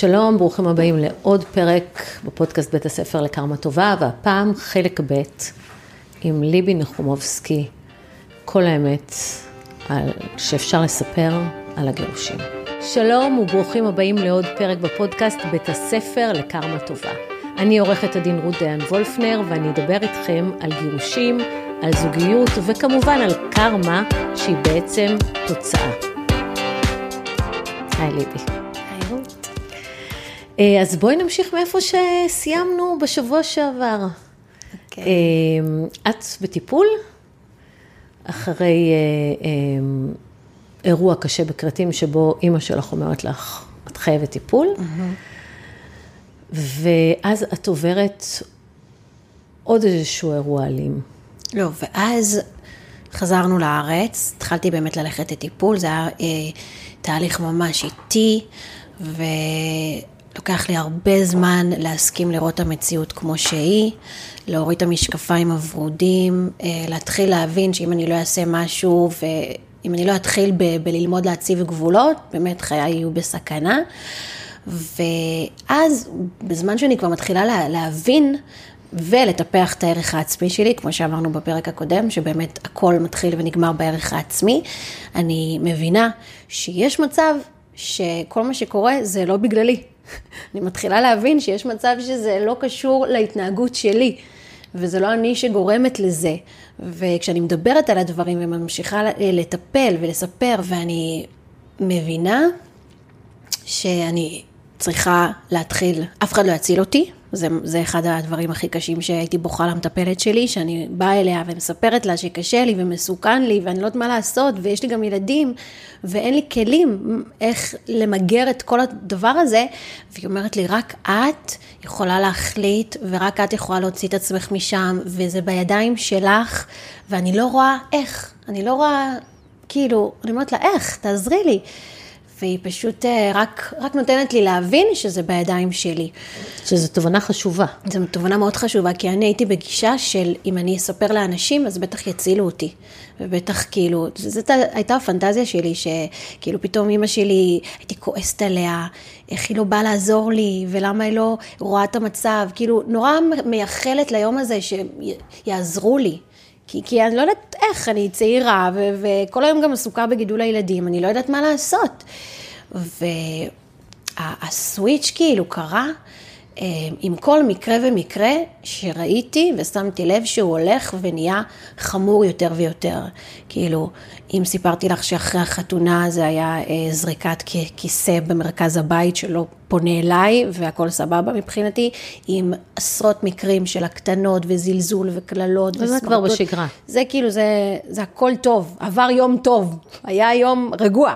שלום, ברוכים הבאים לעוד פרק בפודקאסט בית הספר לקרמה טובה, והפעם חלק ב' עם ליבי נחומובסקי, כל האמת על, שאפשר לספר על הגירושים. שלום וברוכים הבאים לעוד פרק בפודקאסט בית הספר לקרמה טובה. אני עורכת הדין רות דיין וולפנר ואני אדבר איתכם על גירושים, על זוגיות וכמובן על קרמה שהיא בעצם תוצאה. היי ליבי. אה, אז בואי נמשיך מאיפה שסיימנו בשבוע שעבר. Okay. אוקיי. אה, את בטיפול, אחרי אה, אירוע קשה בכרתים, שבו אימא שלך אומרת לך, את חייבת טיפול, mm-hmm. ואז את עוברת עוד איזשהו אירוע אלים. לא, ואז חזרנו לארץ, התחלתי באמת ללכת לטיפול, זה היה אה, תהליך ממש איטי, ו... לוקח לי הרבה זמן להסכים לראות את המציאות כמו שהיא, להוריד את המשקפיים הוורודים, אה, להתחיל להבין שאם אני לא אעשה משהו ואם אני לא אתחיל ב- בללמוד להציב גבולות, באמת חיי יהיו בסכנה. ואז, בזמן שאני כבר מתחילה לה, להבין ולטפח את הערך העצמי שלי, כמו שאמרנו בפרק הקודם, שבאמת הכל מתחיל ונגמר בערך העצמי, אני מבינה שיש מצב שכל מה שקורה זה לא בגללי, אני מתחילה להבין שיש מצב שזה לא קשור להתנהגות שלי, וזה לא אני שגורמת לזה. וכשאני מדברת על הדברים וממשיכה לטפל ולספר, ואני מבינה שאני צריכה להתחיל, אף אחד לא יציל אותי, זה, זה אחד הדברים הכי קשים שהייתי בוכה למטפלת שלי, שאני באה אליה ומספרת לה שקשה לי ומסוכן לי ואני לא יודעת מה לעשות ויש לי גם ילדים ואין לי כלים איך למגר את כל הדבר הזה, והיא אומרת לי, רק את יכולה להחליט ורק את יכולה להוציא את עצמך משם וזה בידיים שלך ואני לא רואה איך, אני לא רואה, כאילו, אני אומרת לה, איך, תעזרי לי. והיא פשוט אה, רק, רק נותנת לי להבין שזה בידיים שלי. שזו תובנה חשובה. זו תובנה מאוד חשובה, כי אני הייתי בגישה של אם אני אספר לאנשים, אז בטח יצילו אותי. ובטח כאילו, זאת הייתה הפנטזיה שלי, שכאילו פתאום אימא שלי, הייתי כועסת עליה, איך היא לא באה לעזור לי, ולמה היא לא רואה את המצב, כאילו נורא מייחלת ליום הזה שיעזרו לי. כי, כי אני לא יודעת איך, אני צעירה, ו- וכל היום גם עסוקה בגידול הילדים, אני לא יודעת מה לעשות. והסוויץ' כאילו קרה עם כל מקרה ומקרה שראיתי ושמתי לב שהוא הולך ונהיה חמור יותר ויותר. כאילו, אם סיפרתי לך שאחרי החתונה זה היה אה, זריקת כיסא במרכז הבית שלא פונה אליי והכל סבבה מבחינתי, עם עשרות מקרים של הקטנות וזלזול וקללות וסמרטות. זה כבר בשגרה. זה כאילו, זה, זה הכל טוב, עבר יום טוב, היה יום רגוע.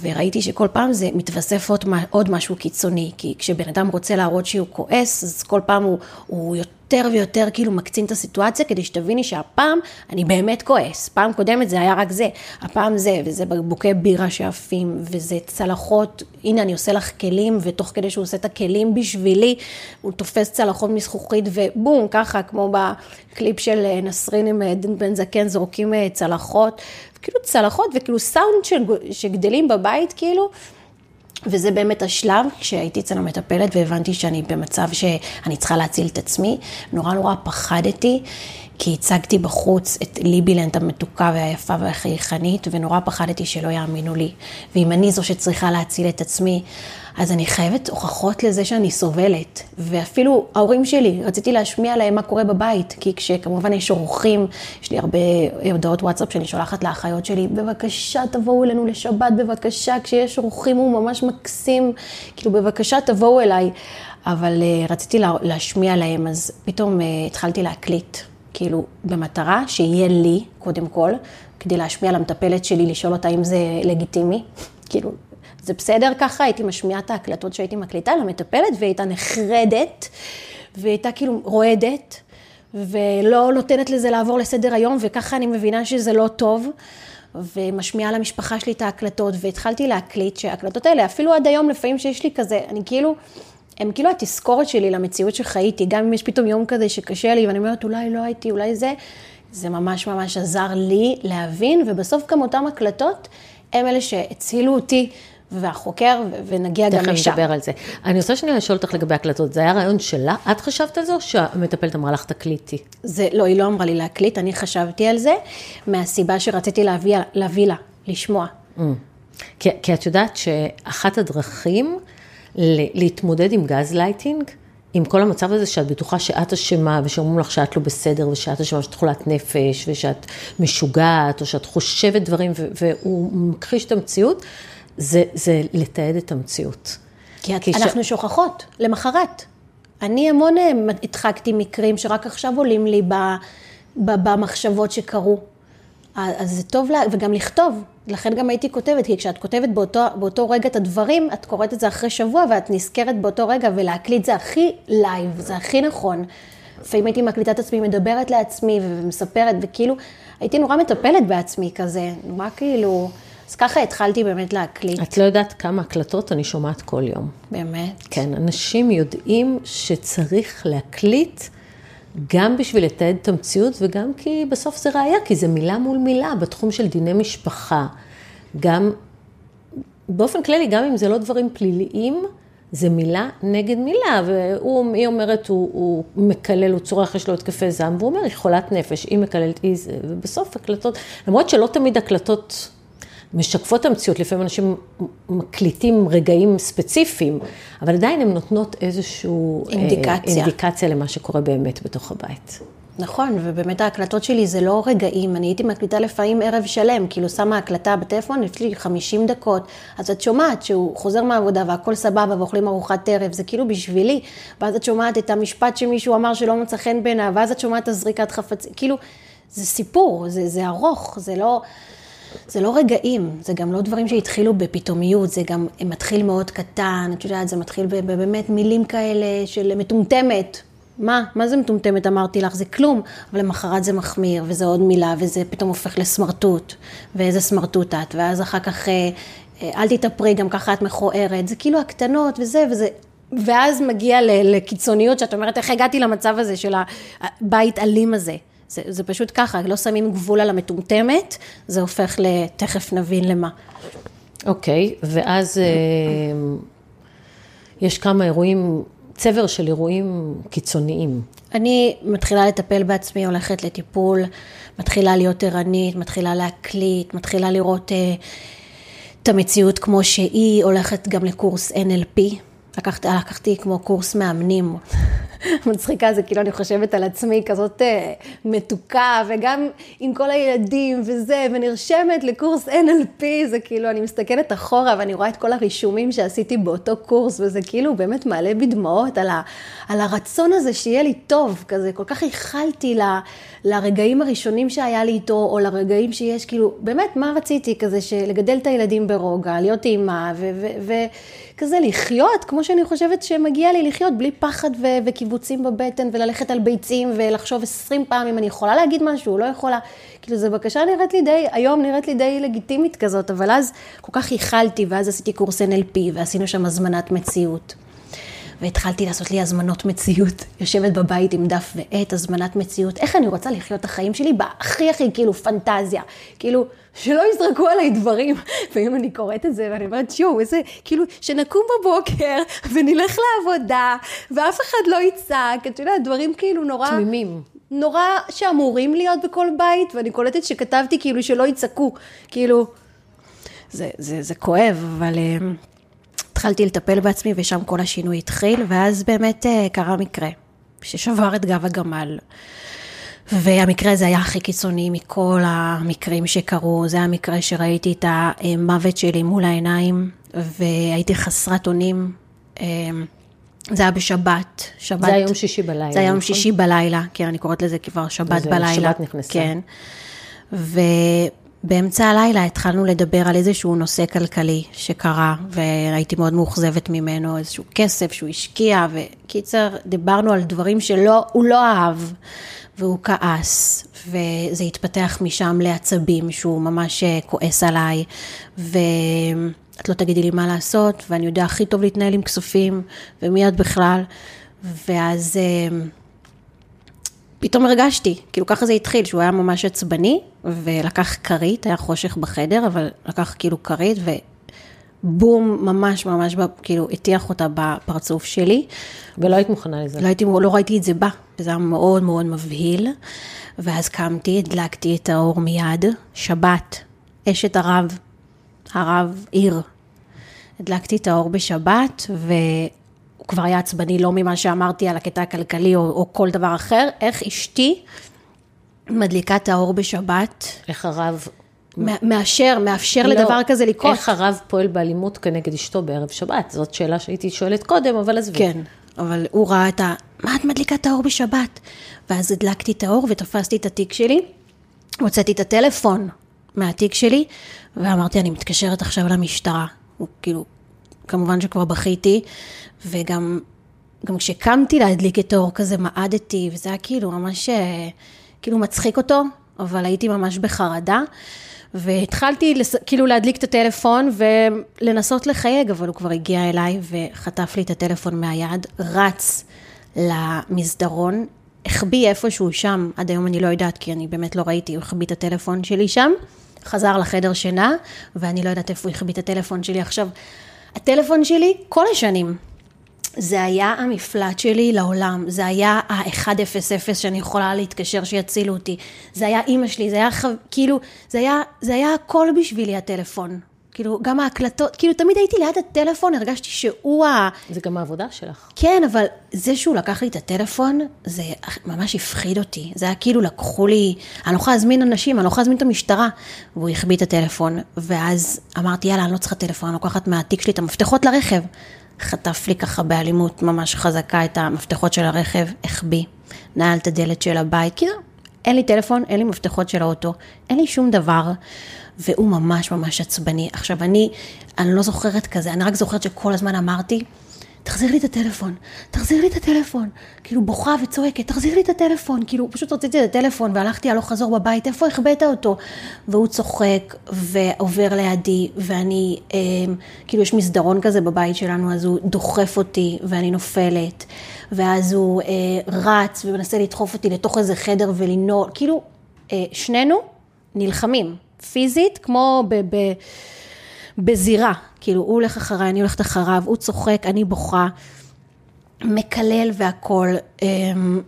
וראיתי שכל פעם זה מתווסף עוד, עוד משהו קיצוני, כי כשבן אדם רוצה להראות שהוא כועס, אז כל פעם הוא, הוא יותר ויותר כאילו מקצין את הסיטואציה, כדי שתביני שהפעם אני באמת כועס. פעם קודמת זה היה רק זה, הפעם זה, וזה בקבוקי בירה שעפים, וזה צלחות, הנה אני עושה לך כלים, ותוך כדי שהוא עושה את הכלים בשבילי, הוא תופס צלחות מזכוכית, ובום, ככה, כמו בקליפ של נסרין עם דין בן זקן, זורקים אה, צלחות, כאילו צלחות וכאילו סאונד שגדלים בבית, כאילו. וזה באמת השלב, כשהייתי אצל המטפלת והבנתי שאני במצב שאני צריכה להציל את עצמי, נורא נורא פחדתי, כי הצגתי בחוץ את ליבילנט המתוקה והיפה והחייכנית, ונורא פחדתי שלא יאמינו לי. ואם אני זו שצריכה להציל את עצמי, אז אני חייבת הוכחות לזה שאני סובלת. ואפילו ההורים שלי, רציתי להשמיע להם מה קורה בבית, כי כשכמובן יש אורחים, יש לי הרבה הודעות וואטסאפ שאני שולחת לאחיות שלי, בבקשה תבואו אלינו לשבת, בבקשה, כשיש אורחים הוא ממש מקסים, כאילו בבקשה תבואו אליי. אבל uh, רציתי לה, להשמיע להם, אז פתאום uh, התחלתי להקליט, כאילו, במטרה שיהיה לי, קודם כל, כדי להשמיע למטפלת שלי, לשאול אותה אם זה לגיטימי, כאילו, זה בסדר ככה, הייתי משמיעה את ההקלטות שהייתי מקליטה למטפלת, והיא הייתה נחרדת, והיא הייתה כאילו רועדת, ולא נותנת לזה לעבור לסדר היום, וככה אני מבינה שזה לא טוב. ומשמיעה למשפחה שלי את ההקלטות, והתחלתי להקליט שההקלטות האלה, אפילו עד היום לפעמים שיש לי כזה, אני כאילו, הם כאילו התזכורת שלי למציאות שחייתי, גם אם יש פתאום יום כזה שקשה לי, ואני אומרת, אולי לא הייתי, אולי זה, זה ממש ממש עזר לי להבין, ובסוף גם אותן הקלטות, הם אלה שהצילו אותי והחוקר, ונגיע גם לשם. תכף נדבר על זה. אני רוצה שנייה לשאול אותך לגבי הקלטות, זה היה רעיון שלה? את חשבת על זה או שהמטפלת אמרה לך תקליטי? זה, לא, היא לא אמרה לי להקליט, אני חשבתי על זה, מהסיבה שרציתי להביא, להביא לה, לשמוע. אמ. כי, כי את יודעת שאחת הדרכים להתמודד עם גז לייטינג, עם כל המצב הזה שאת בטוחה שאת אשמה, ושאומרים לך שאת לא בסדר, ושאת אשמה שאת חולת נפש, ושאת משוגעת, או שאת חושבת דברים, והוא מכחיש את המציאות, זה, זה לתעד את המציאות. כי, כי אנחנו. שוכחות, למחרת. אני המון אה, הדחקתי מקרים שרק עכשיו עולים לי ב, ב, במחשבות שקרו. אז זה טוב, לה, וגם לכתוב. לכן גם הייתי כותבת, כי כשאת כותבת באותו, באותו רגע את הדברים, את קוראת את זה אחרי שבוע ואת נזכרת באותו רגע, ולהקליט זה הכי live, זה הכי נכון. לפעמים הייתי מקליטה את עצמי, מדברת לעצמי ומספרת, וכאילו, הייתי נורא מטפלת בעצמי כזה, נורא כאילו... אז ככה התחלתי באמת להקליט. את לא יודעת כמה הקלטות אני שומעת כל יום. באמת? כן, אנשים יודעים שצריך להקליט גם בשביל לתעד את המציאות וגם כי בסוף זה ראייה, כי זה מילה מול מילה בתחום של דיני משפחה. גם, באופן כללי, גם אם זה לא דברים פליליים, זה מילה נגד מילה, והיא אומרת, הוא, הוא מקלל, הוא צורך, יש לו התקפי זעם, והוא אומר, היא חולת נפש, היא מקללת, היא זה, ובסוף הקלטות, למרות שלא תמיד הקלטות משקפות המציאות, לפעמים אנשים מקליטים רגעים ספציפיים, אבל עדיין הן נותנות איזושהי אה, אינדיקציה. אינדיקציה למה שקורה באמת בתוך הבית. נכון, ובאמת ההקלטות שלי זה לא רגעים, אני הייתי מקליטה לפעמים ערב שלם, כאילו שמה הקלטה בטלפון, יש לי 50 דקות, אז את שומעת שהוא חוזר מהעבודה והכל סבבה ואוכלים ארוחת ערב, זה כאילו בשבילי, ואז את שומעת את המשפט שמישהו אמר שלא מצא חן בעיניו, ואז את שומעת את הזריקת חפצים, כאילו, זה סיפור, זה, זה ארוך, זה לא... זה לא רגעים, זה גם לא דברים שהתחילו בפתאומיות, זה גם מתחיל מאוד קטן, את יודעת, זה מתחיל באמת מילים כאלה של מטומטמת. מה? מה זה מטומטמת? אמרתי לך, זה כלום. אבל למחרת זה מחמיר, וזה עוד מילה, וזה פתאום הופך לסמרטוט. ואיזה סמרטוט את, ואז אחר כך, אה, אה, אל תתאפרי, גם ככה את מכוערת. זה כאילו הקטנות וזה, וזה... ואז מגיע לקיצוניות, שאת אומרת, איך הגעתי למצב הזה של הבית אלים הזה. זה, זה פשוט ככה, לא שמים גבול על המטומטמת, זה הופך לתכף נבין למה. אוקיי, okay, ואז אה, יש כמה אירועים, צבר של אירועים קיצוניים. אני מתחילה לטפל בעצמי, הולכת לטיפול, מתחילה להיות ערנית, מתחילה להקליט, מתחילה לראות uh, את המציאות כמו שהיא, הולכת גם לקורס NLP. לקחתי, לקחתי כמו קורס מאמנים. מצחיקה, זה כאילו אני חושבת על עצמי כזאת אה, מתוקה, וגם עם כל הילדים וזה, ונרשמת לקורס NLP, זה כאילו, אני מסתכלת אחורה ואני רואה את כל הרישומים שעשיתי באותו קורס, וזה כאילו באמת מעלה בי דמעות על, על הרצון הזה שיהיה לי טוב, כזה, כל כך ייחלתי ל, לרגעים הראשונים שהיה לי איתו, או לרגעים שיש, כאילו, באמת, מה רציתי כזה, לגדל את הילדים ברוגע, להיות אימא, וכזה לחיות, כמו שאני חושבת שמגיע לי לחיות, בלי פחד וכיוון. קיבוצים בבטן וללכת על ביצים ולחשוב עשרים פעם אם אני יכולה להגיד משהו או לא יכולה. כאילו, זו בקשה נראית לי די, היום נראית לי די לגיטימית כזאת, אבל אז כל כך ייחלתי, ואז עשיתי קורס NLP ועשינו שם הזמנת מציאות. והתחלתי לעשות לי הזמנות מציאות, יושבת בבית עם דף ועט, הזמנת מציאות, איך אני רוצה לחיות את החיים שלי בהכי הכי כאילו פנטזיה, כאילו שלא יזרקו עליי דברים. ואם אני קוראת את זה ואני אומרת, שואו, איזה, כאילו, שנקום בבוקר ונלך לעבודה, ואף אחד לא יצעק, את יודעת, דברים כאילו נורא... תמימים. נורא שאמורים להיות בכל בית, ואני קולטת שכתבתי כאילו שלא יצעקו, כאילו, זה, זה, זה כואב, אבל... Uh, התחלתי לטפל בעצמי ושם כל השינוי התחיל, ואז באמת uh, קרה מקרה ששבר את גב הגמל. והמקרה הזה היה הכי קיצוני מכל המקרים שקרו, זה המקרה שראיתי את המוות שלי מול העיניים, והייתי חסרת אונים. אה, זה היה בשבת, שבת. זה היה יום שישי בלילה. זה היה יום נכון? שישי בלילה, כן, אני קוראת לזה כבר שבת בלילה. שבת נכנסה. כן. באמצע הלילה התחלנו לדבר על איזשהו נושא כלכלי שקרה, והייתי מאוד מאוכזבת ממנו, איזשהו כסף שהוא השקיע, וקיצר, דיברנו על דברים שהוא לא אהב, והוא כעס, וזה התפתח משם לעצבים, שהוא ממש אה, כועס עליי, ואת לא תגידי לי מה לעשות, ואני יודע הכי טוב להתנהל עם כספים, ומי את בכלל, ואז... אה, פתאום הרגשתי, כאילו ככה זה התחיל, שהוא היה ממש עצבני, ולקח כרית, היה חושך בחדר, אבל לקח כאילו כרית, בום, ממש ממש, כאילו, הטיח אותה בפרצוף שלי. ולא היית מוכנה לזה. לא, הייתי, לא ראיתי את זה בא, וזה היה מאוד מאוד מבהיל. ואז קמתי, הדלקתי את האור מיד, שבת, אשת הרב, הרב עיר. הדלקתי את האור בשבת, והוא כבר היה עצבני לא ממה שאמרתי על הקטע הכלכלי או, או כל דבר אחר, איך אשתי מדליקה את האור בשבת. איך הרב... מאשר, מאפשר לא, לדבר כזה לקרות. איך הרב פועל באלימות כנגד אשתו בערב שבת? זאת שאלה שהייתי שואלת קודם, אבל עזבי. כן, אבל הוא ראה את ה... מה את מדליקה את האור בשבת? ואז הדלקתי את האור ותפסתי את התיק שלי, הוצאתי את הטלפון מהתיק שלי, ואמרתי, אני מתקשרת עכשיו למשטרה. הוא כאילו, כמובן שכבר בכיתי, וגם גם כשקמתי להדליק את האור כזה, מעדתי, וזה היה כאילו ממש, אה, כאילו מצחיק אותו, אבל הייתי ממש בחרדה. והתחלתי לס... כאילו להדליק את הטלפון ולנסות לחייג, אבל הוא כבר הגיע אליי וחטף לי את הטלפון מהיד, רץ למסדרון, החביא איפשהו שם, עד היום אני לא יודעת, כי אני באמת לא ראיתי, הוא החביא את הטלפון שלי שם, חזר לחדר שינה, ואני לא יודעת איפה הוא החביא את הטלפון שלי עכשיו. הטלפון שלי, כל השנים, זה היה המפלט שלי לעולם, זה היה ה-100 שאני יכולה להתקשר שיצילו אותי, זה היה אימא שלי, זה היה כאילו, זה היה, זה היה הכל בשבילי הטלפון. כאילו, גם ההקלטות, כאילו, תמיד הייתי ליד הטלפון, הרגשתי שהוא ה... זה גם העבודה שלך. כן, אבל זה שהוא לקח לי את הטלפון, זה ממש הפחיד אותי. זה היה כאילו, לקחו לי, אני לא יכולה להזמין אנשים, אני לא יכולה להזמין את המשטרה. והוא החביא את הטלפון, ואז אמרתי, יאללה, אני לא צריכה טלפון, אני לוקחת מהתיק שלי את המפתחות לרכב. חטף לי ככה באלימות ממש חזקה את המפתחות של הרכב, החביא, נעל את הדלת של הבית, כאילו, אין לי טלפון, אין לי מפתחות של האוטו, אין לי שום דבר. והוא ממש ממש עצבני. עכשיו, אני, אני לא זוכרת כזה, אני רק זוכרת שכל הזמן אמרתי, תחזיר לי את הטלפון, תחזיר לי את הטלפון. כאילו בוכה וצועקת, תחזיר לי את הטלפון. כאילו פשוט רציתי את הטלפון והלכתי הלוך חזור בבית, איפה החבאת אותו? והוא צוחק ועובר לידי, ואני, אה, כאילו יש מסדרון כזה בבית שלנו, אז הוא דוחף אותי ואני נופלת. ואז הוא אה, רץ ומנסה לדחוף אותי לתוך איזה חדר ולנעול, כאילו, אה, שנינו נלחמים. פיזית, כמו ב, ב, בזירה. כאילו, הוא הולך אחריי, אני הולכת אחריו, הוא צוחק, אני בוכה, מקלל והכול. אמ,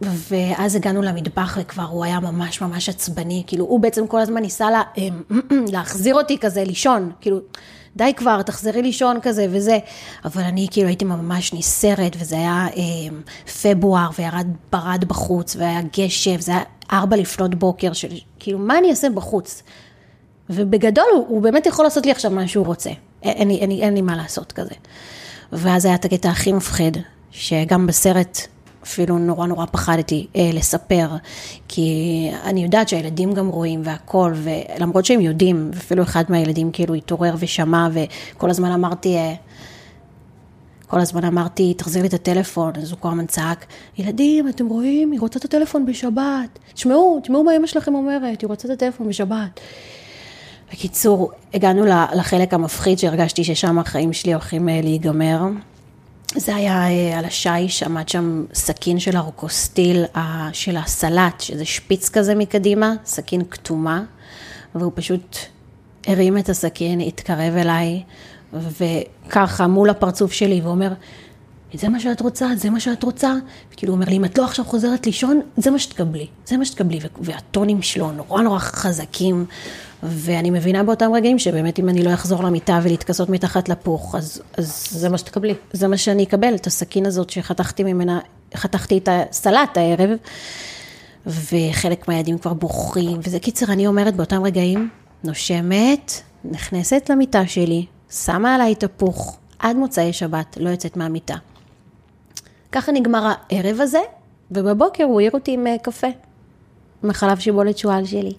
ואז הגענו למטבח וכבר הוא היה ממש ממש עצבני, כאילו הוא בעצם כל הזמן ניסה לה, אמ, להחזיר אותי כזה לישון, כאילו די כבר, תחזרי לישון כזה וזה, אבל אני כאילו הייתי ממש נסערת וזה היה אמ, פברואר וירד ברד בחוץ והיה גשם, זה היה ארבע לפנות בוקר, של כאילו, מה אני אעשה בחוץ? ובגדול, הוא, הוא באמת יכול לעשות לי עכשיו מה שהוא רוצה. אין אין, לי, אין לי מה לעשות כזה. ואז היה את הקטע הכי מפחיד, שגם בסרט אפילו נורא נורא פחדתי אה, לספר, כי אני יודעת שהילדים גם רואים והכל, ולמרות שהם יודעים, אפילו אחד מהילדים כאילו התעורר ושמע, וכל הזמן אמרתי, אה, כל הזמן אמרתי, תחזיר לי את הטלפון, אז הוא כל הזמן צעק, ילדים, אתם רואים? היא רוצה את הטלפון בשבת. תשמעו, תשמעו מה אמא שלכם אומרת, היא רוצה את הטלפון בשבת. בקיצור, הגענו לחלק המפחיד שהרגשתי ששם החיים שלי הולכים אה, להיגמר. זה היה אה, על השיש, עמד שם סכין של ארקוסטיל, של הסלט, שזה שפיץ כזה מקדימה, סכין כתומה, והוא פשוט הרים את הסכין, התקרב אליי, וככה מול הפרצוף שלי, ואומר, זה מה שאת רוצה, זה מה שאת רוצה. וכאילו הוא אומר לי, אם את לא עכשיו חוזרת לישון, זה מה שתקבלי, זה מה שתקבלי. והטונים שלו נורא נורא חזקים, ואני מבינה באותם רגעים שבאמת אם אני לא אחזור למיטה ולהתכסות מתחת לפוך, אז, אז... זה מה שתקבלי. זה מה שאני אקבל, את הסכין הזאת שחתכתי ממנה, חתכתי את הסלט הערב, וחלק מהילדים כבר בוכים, וזה קיצר, אני אומרת באותם רגעים, נושמת, נכנסת למיטה שלי, שמה עליי תפוך, עד מוצאי שבת, לא יוצאת מהמיטה. ככה נגמר הערב הזה, ובבוקר הוא העיר אותי עם אה, קפה, עם החלב שיבולת שועל שלי.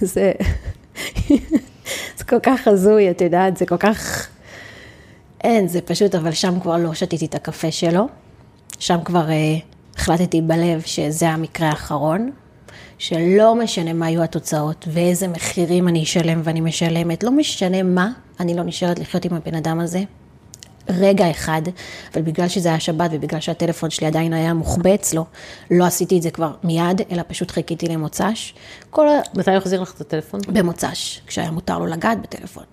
זה, זה כל כך הזוי, את יודעת, זה כל כך... אין, זה פשוט, אבל שם כבר לא שתיתי את הקפה שלו. שם כבר uh, החלטתי בלב שזה המקרה האחרון, שלא משנה מה יהיו התוצאות ואיזה מחירים אני אשלם ואני משלמת, לא משנה מה, אני לא נשארת לחיות עם הבן אדם הזה רגע אחד, אבל בגלל שזה היה שבת ובגלל שהטלפון שלי עדיין היה מוחבא אצלו, לא עשיתי את זה כבר מיד, אלא פשוט חיכיתי למוצ"ש. כל ה... מתי הוא החזיר לך את הטלפון? במוצ"ש, כשהיה מותר לו לגעת בטלפון.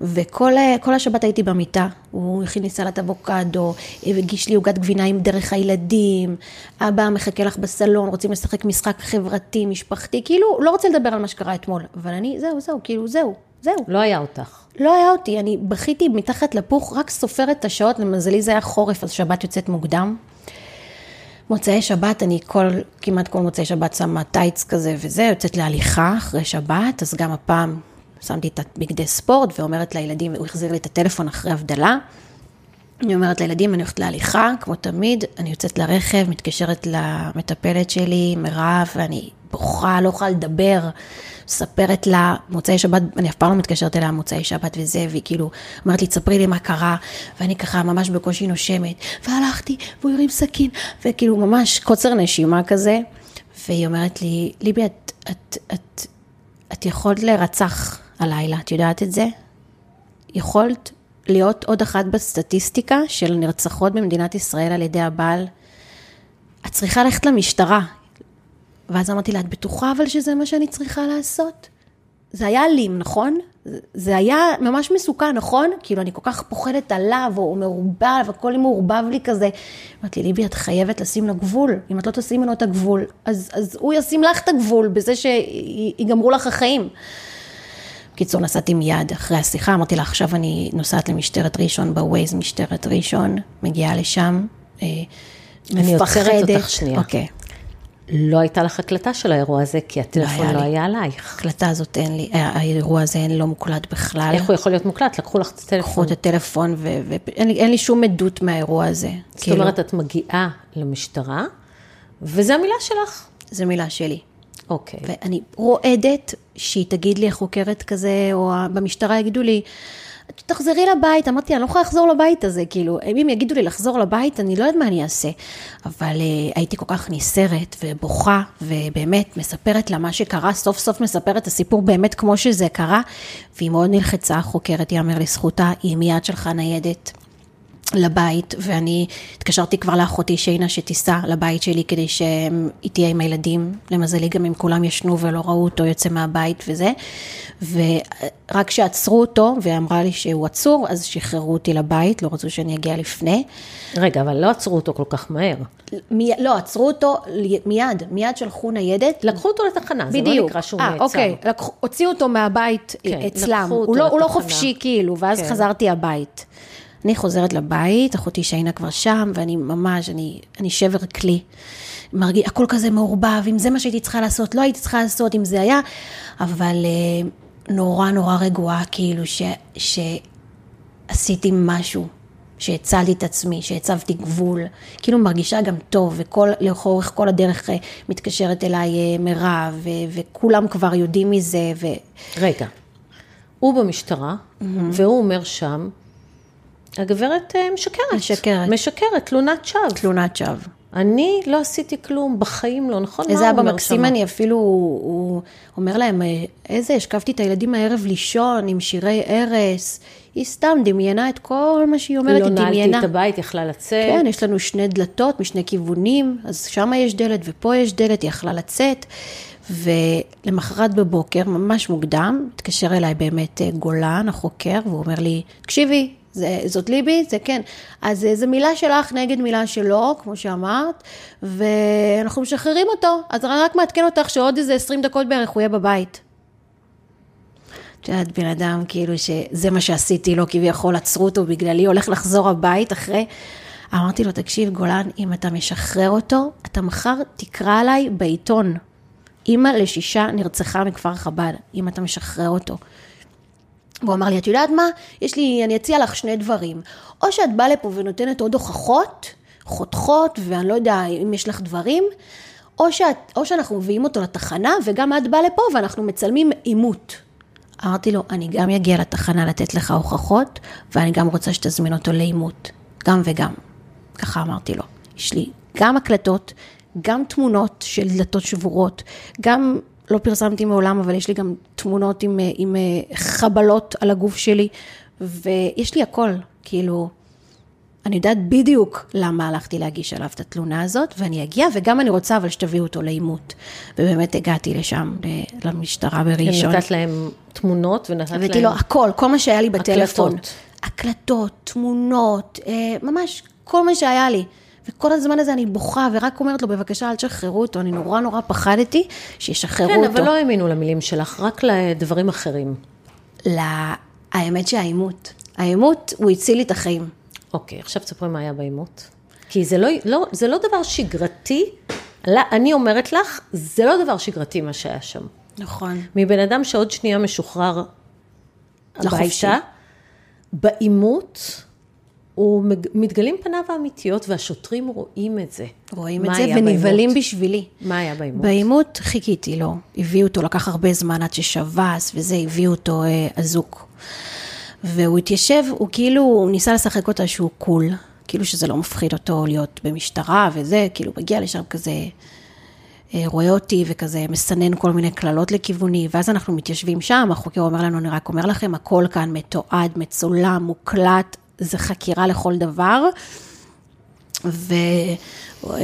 וכל כל השבת הייתי במיטה, הוא הכין לי סלט אבוקדו, הגיש לי עוגת גבינה עם דרך הילדים, אבא מחכה לך בסלון, רוצים לשחק משחק חברתי, משפחתי, כאילו, לא רוצה לדבר על מה שקרה אתמול, אבל אני, זהו, זהו, כאילו, זהו, זהו. לא היה אותך. לא היה אותי, אני בכיתי מתחת לפוך, רק סופרת את השעות, למזלי זה היה חורף, אז שבת יוצאת מוקדם. מוצאי שבת, אני כל, כמעט כל מוצאי שבת שמה טייץ כזה וזה, יוצאת להליכה אחרי שבת, אז גם הפעם שמתי את הבגדי ספורט ואומרת לילדים, הוא החזיר לי את הטלפון אחרי הבדלה. אני אומרת לילדים, אני הולכת להליכה, כמו תמיד, אני יוצאת לרכב, מתקשרת למטפלת שלי, מירב, ואני בוכה, לא יכולה לדבר, מספרת לה, מוצאי שבת, אני אף פעם לא מתקשרת אליה מוצאי שבת וזה, והיא כאילו אומרת לי, תספרי לי מה קרה, ואני ככה ממש בקושי נושמת, והלכתי, והוא הרים סכין, וכאילו ממש קוצר נשימה כזה, והיא אומרת לי, ליבי, את, את, את, את יכולת להירצח הלילה, את יודעת את זה? יכולת להיות עוד אחת בסטטיסטיקה של נרצחות במדינת ישראל על ידי הבעל. את צריכה ללכת למשטרה. ואז אמרתי לה, את בטוחה אבל שזה מה שאני צריכה לעשות? זה היה אלים, נכון? זה היה ממש מסוכן, נכון? כאילו, אני כל כך פוחדת עליו, או מעורבב, הכל מעורבב לי כזה. אמרתי לי, ליבי, את חייבת לשים לו גבול. אם את לא תשימי לו את הגבול, אז, אז הוא ישים לך את הגבול בזה שיגמרו לך החיים. בקיצור, נסעתי מיד אחרי השיחה, אמרתי לה, עכשיו אני נוסעת למשטרת ראשון, בווייז משטרת ראשון, מגיעה לשם, אה, אני עוצרת אותך שנייה. אוקיי. לא הייתה לך הקלטה של האירוע הזה, כי הטלפון לא לי. היה עלייך. ההקלטה הזאת אין לי, האירוע הזה אין לא מוקלט בכלל. איך הוא יכול להיות מוקלט? לקחו לך את הטלפון. את הטלפון, ואין לי, לי שום עדות מהאירוע הזה. זאת אומרת, את מגיעה למשטרה, וזו המילה שלך. זו מילה שלי. אוקיי. ואני רועדת שהיא תגיד לי, החוקרת כזה, או במשטרה יגידו לי, תחזרי לבית. אמרתי, אני לא יכולה לחזור לבית הזה, כאילו, אם יגידו לי לחזור לבית, אני לא יודעת מה אני אעשה. אבל uh, הייתי כל כך נסערת ובוכה, ובאמת מספרת לה מה שקרה, סוף סוף מספרת את הסיפור באמת כמו שזה קרה, והיא מאוד נלחצה, החוקרת, יאמר לזכותה, היא מיד שלחה ניידת. לבית, ואני התקשרתי כבר לאחותי שיינה שתיסע לבית שלי כדי שהיא תהיה עם הילדים, למזלי גם אם כולם ישנו ולא ראו אותו יוצא מהבית וזה, ורק כשעצרו אותו ואמרה לי שהוא עצור, אז שחררו אותי לבית, לא רצו שאני אגיע לפני. רגע, אבל לא עצרו אותו כל כך מהר. מי, לא, עצרו אותו מיד, מיד שלחו ניידת. לקחו אותו לתחנה, זה לא בדיוק. נקרא שהוא אה, נעצר. אוקיי, לקחו, הוציאו אותו מהבית כן, אצלם, הוא לא, הוא לא. חופשי כאילו, ואז כן. חזרתי הבית. אני חוזרת לבית, אחותי שיינה כבר שם, ואני ממש, אני, אני שבר כלי. מרגיש, הכל כזה מעורבב, אם זה מה שהייתי צריכה לעשות, לא הייתי צריכה לעשות, אם זה היה, אבל אה, נורא נורא רגועה, כאילו, ש, שעשיתי משהו, שהצלתי את עצמי, שהצבתי גבול, כאילו מרגישה גם טוב, וכל, לאורך כל הדרך אה, מתקשרת אליי אה, מירב, ו- וכולם כבר יודעים מזה, ו... רגע, הוא במשטרה, והוא אומר שם, הגברת אה, משקרת. משקרת. משקרת, תלונת שווא. תלונת שווא. אני לא עשיתי כלום, בחיים לא, נכון? איזה אבא מקסים? אני אפילו, הוא, אומר להם, "אה, איזה, השכבתי את הילדים הערב לישון עם שירי ערש. היא סתם דמיינה את כל מה שהיא אומרת, לא היא נעלתי דמיינה. את הבית, יכלה לצאת. כן, יש לנו שני דלתות משני כיוונים, אז שם יש דלת ופה יש דלת, היא יכלה לצאת. ולמחרת בבוקר, ממש מוקדם, התקשר אליי באמת אה, גולן, החוקר, והוא אומר לי, תקשיבי, זה, זאת ליבי? זה כן. אז אה, זו מילה שלך נגד מילה שלו, כמו שאמרת, ואנחנו משחררים אותו. אז אני רק מעדכן אותך שעוד איזה 20 דקות בערך הוא יהיה בבית. את יודעת, בן אדם, כאילו שזה מה שעשיתי לו, כביכול עצרו אותו בגללי, הולך לחזור הבית אחרי... אמרתי לו, תקשיב, גולן, אם אתה משחרר אותו, אתה מחר תקרא עליי בעיתון. אימא לשישה נרצחה מכפר חב"ד, אם אתה משחרר אותו. והוא אמר לי, את יודעת מה? יש לי, אני אציע לך שני דברים. או שאת באה לפה ונותנת עוד הוכחות, חותכות, ואני לא יודע אם יש לך דברים, או, שאת, או שאנחנו מביאים אותו לתחנה, וגם את באה לפה ואנחנו מצלמים עימות. אמרתי לו, אני גם אגיע לתחנה לתת לך הוכחות, ואני גם רוצה שתזמין אותו לעימות. גם וגם. ככה אמרתי לו. יש לי גם הקלטות, גם תמונות של דלתות שבורות, גם, לא פרסמתי מעולם, אבל יש לי גם תמונות עם, עם אה, חבלות על הגוף שלי, ויש לי הכל, כאילו, אני יודעת בדיוק למה הלכתי להגיש עליו את התלונה הזאת, ואני אגיע, וגם אני רוצה אבל שתביאו אותו לעימות. ובאמת הגעתי לשם, למשטרה בראשון. ונתת להם תמונות ונתת להם... הבאתי לו הכל, כל מה שהיה לי בטלפון. הקלטות. הקלטות, תמונות, אה, ממש כל מה שהיה לי. וכל הזמן הזה אני בוכה, ורק אומרת לו, בבקשה, אל תשחררו אותו. אני נורא נורא פחדתי שישחררו כן, אותו. אבל לא האמינו למילים שלך, רק לדברים אחרים. לה... האמת שהעימות, העימות, הוא הציל לי את החיים. אוקיי, עכשיו תספרי מה היה בעימות. כי זה לא, לא, זה לא דבר שגרתי, לא, אני אומרת לך, זה לא דבר שגרתי מה שהיה שם. נכון. מבן אדם שעוד שנייה משוחרר. הביתה, בעימות, הוא מתגלים פניו האמיתיות, והשוטרים רואים את זה. רואים את זה ונבהלים? בשבילי. מה היה בעימות? בעימות חיכיתי לו, הביאו אותו, לקח הרבה זמן עד ששב"ס וזה, הביאו אותו אה, אזוק. והוא התיישב, הוא כאילו, הוא ניסה לשחק אותה שהוא קול, כאילו שזה לא מפחיד אותו להיות במשטרה וזה, כאילו מגיע לשם כזה, אה, רואה אותי וכזה מסנן כל מיני קללות לכיווני, ואז אנחנו מתיישבים שם, החוקר אומר לנו, אני רק אומר לכם, הכל כאן מתועד, מצולם, מוקלט, זה חקירה לכל דבר. ו... אה,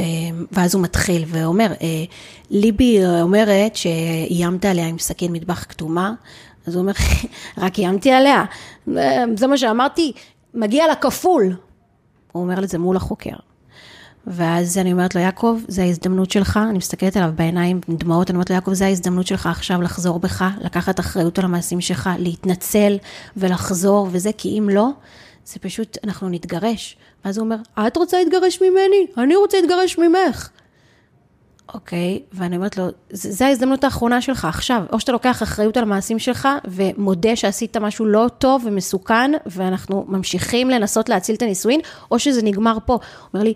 ואז הוא מתחיל ואומר, אה, ליבי אומרת שאיימת עליה עם סכין מטבח כתומה, אז הוא אומר, רק איימתי עליה, אה, זה מה שאמרתי, מגיע לה כפול. הוא אומר לזה מול החוקר. ואז אני אומרת לו, יעקב, זו ההזדמנות שלך, אני מסתכלת עליו בעיניים עם דמעות, אני אומרת לו, יעקב, זו ההזדמנות שלך עכשיו לחזור בך, לקחת אחריות על המעשים שלך, להתנצל ולחזור וזה, כי אם לא, זה פשוט, אנחנו נתגרש. ואז הוא אומר, את רוצה להתגרש ממני? אני רוצה להתגרש ממך. אוקיי, ואני אומרת לו, "ז- זו ההזדמנות האחרונה שלך עכשיו, או שאתה לוקח אחריות על המעשים שלך ומודה שעשית משהו לא טוב ומסוכן, ואנחנו ממשיכים לנסות להציל את הנישואין, או שזה נגמר פה. הוא אומר לי,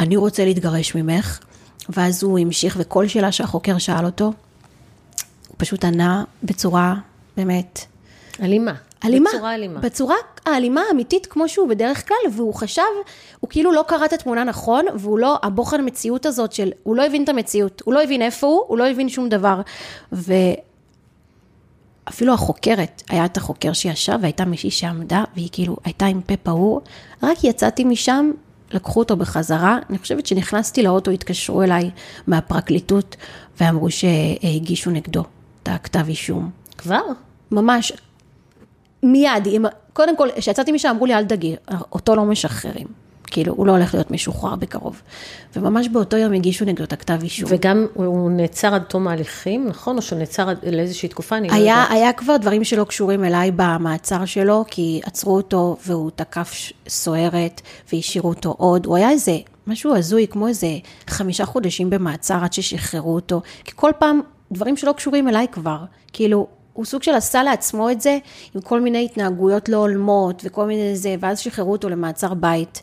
אני רוצה להתגרש ממך, ואז הוא המשיך, וכל שאלה שהחוקר שאל אותו, הוא פשוט ענה בצורה באמת אלימה. אלימה. בצורה אלימה. בצורה האלימה האמיתית כמו שהוא בדרך כלל, והוא חשב, הוא כאילו לא קרא את התמונה נכון, והוא לא, הבוחן מציאות הזאת של, הוא לא הבין את המציאות, הוא לא הבין איפה הוא, הוא לא הבין שום דבר. ואפילו החוקרת, היה את החוקר שישב, והייתה מישהי שעמדה, והיא כאילו הייתה עם פה פעור, רק יצאתי משם, לקחו אותו בחזרה, אני חושבת שנכנסתי לאוטו, התקשרו אליי מהפרקליטות, ואמרו שהגישו נגדו את הכתב אישום. כבר? ממש, מיד, עם, קודם כל, כשיצאתי משם אמרו לי, אל תדאגי, אותו לא משחררים. כאילו, הוא לא הולך להיות משוחרר בקרוב. וממש באותו יום הגישו נגדו את הכתב אישום. וגם הוא נעצר עד תום ההליכים, נכון? או שהוא נעצר עד- לאיזושהי תקופה? אני לא היה, יודעת. היה כבר דברים שלא קשורים אליי במעצר שלו, כי עצרו אותו והוא תקף סוהרת והשאירו אותו עוד. הוא היה איזה משהו הזוי, כמו איזה חמישה חודשים במעצר עד ששחררו אותו. כי כל פעם, דברים שלא קשורים אליי כבר. כאילו, הוא סוג של עשה לעצמו את זה, עם כל מיני התנהגויות לא הולמות וכל מיני זה, ואז שחררו אותו למעצר בית.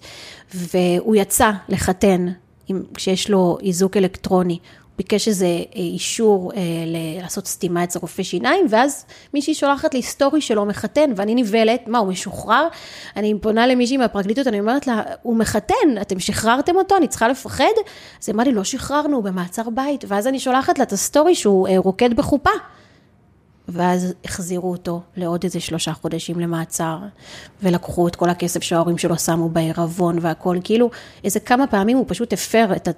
והוא יצא לחתן, עם, כשיש לו איזוק אלקטרוני. ביקש איזה אה, אישור אה, לעשות סתימה אצל רופא שיניים, ואז מישהי שולחת לי סטורי שלו מחתן, ואני נבהלת, מה, הוא משוחרר? אני פונה למישהי מהפרקליטות, אני אומרת לה, הוא מחתן, אתם שחררתם אותו, אני צריכה לפחד? אז היא אמרה לי, לא שחררנו, הוא במעצר בית, ואז אני שולחת לה את הסטורי שהוא אה, רוקד בחופה. ואז החזירו אותו לעוד איזה שלושה חודשים למעצר, ולקחו את כל הכסף שההורים שלו שמו בעירבון והכל, כאילו איזה כמה פעמים הוא פשוט הפר את, ה,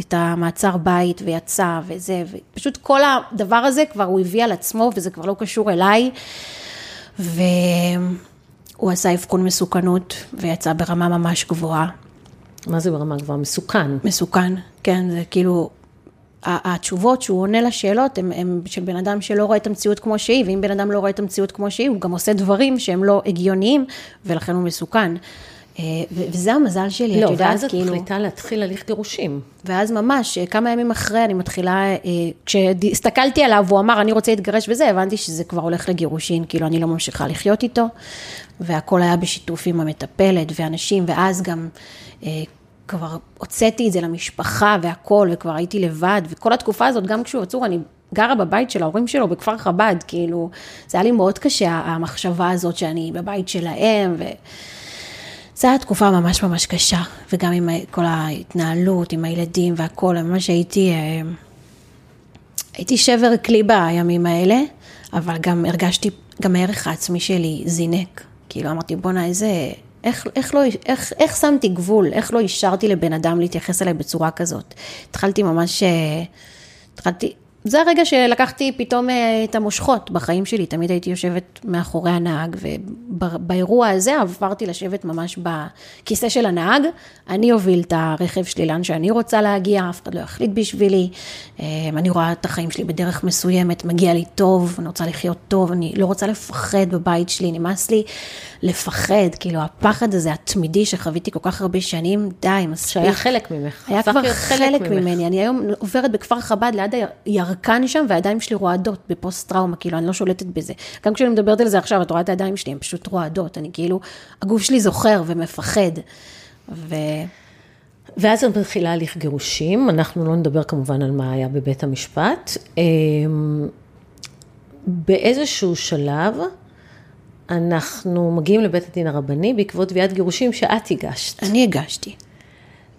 את המעצר בית ויצא וזה, ופשוט כל הדבר הזה כבר הוא הביא על עצמו וזה כבר לא קשור אליי, והוא עשה אבחון מסוכנות ויצא ברמה ממש גבוהה, מה זה ברמה גבוהה? מסוכן. מסוכן, כן, זה כאילו, התשובות שהוא עונה לשאלות הן של בן אדם שלא רואה את המציאות כמו שהיא, ואם בן אדם לא רואה את המציאות כמו שהיא, הוא גם עושה דברים שהם לא הגיוניים, ולכן הוא מסוכן. אה, וזה המזל שלי, לא, את יודעת, ואז את כאילו, מחליטה להתחיל הליך גירושים. ואז ממש, אה, כמה ימים אחרי, אני מתחילה, אה, כשהסתכלתי עליו, והוא אמר, אני רוצה להתגרש וזה, הבנתי שזה כבר הולך לגירושין, כאילו, אני לא ממשיכה לחיות איתו, והכל היה בשיתוף עם המטפלת ואנשים, ואז גם כבר הוצאתי את זה למשפחה והכל, וכבר הייתי לבד, וכל התקופה הזאת, גם כשהוא עצור, אני גרה בבית של ההורים שלו בכפר חב"ד, כאילו, זה היה לי מאוד קשה, המחשבה הזאת שאני בבית שלהם, ו... זו הייתה תקופה ממש ממש קשה, וגם עם כל ההתנהלות, עם הילדים והכל, ממש הייתי, אה, הייתי שבר כלי בימים האלה, אבל גם הרגשתי, גם הערך העצמי שלי זינק. כאילו אמרתי, בואנה, איזה, איך, איך, לא, איך, איך שמתי גבול? איך לא אישרתי לבן אדם להתייחס אליי בצורה כזאת? התחלתי ממש, אה, התחלתי, זה הרגע שלקחתי פתאום אה, את המושכות. בחיים שלי, תמיד הייתי יושבת מאחורי הנהג, ובאירוע הזה עברתי לשבת ממש בכיסא של הנהג, אני אוביל את הרכב שלי לאן שאני רוצה להגיע, אף אחד לא יחליט בשבילי, אה, אני רואה את החיים שלי בדרך מסוימת, מגיע לי טוב, אני רוצה לחיות טוב, אני לא רוצה לפחד בבית שלי, נמאס לי לפחד, כאילו הפחד הזה התמידי שחוויתי כל כך הרבה שנים, די, מספיק. שהיה חלק ממך. היה כבר חלק, חלק ממני, אני היום עוברת בכפר חב"ד ליד הירקן שם, והידיים שלי רועדות בפוסט טראומה, כאילו, אני לא שולטת בזה. גם כשאני מדברת על זה עכשיו, את רואה את הידיים שלי, הן פשוט רועדות, אני כאילו, הגוף שלי זוכר ומפחד. ו... ואז מתחילה הליך גירושים, אנחנו לא נדבר כמובן על מה היה בבית המשפט. אמ, באיזשהו שלב, אנחנו מגיעים לבית הדין הרבני בעקבות תביעת גירושים שאת הגשת. אני הגשתי.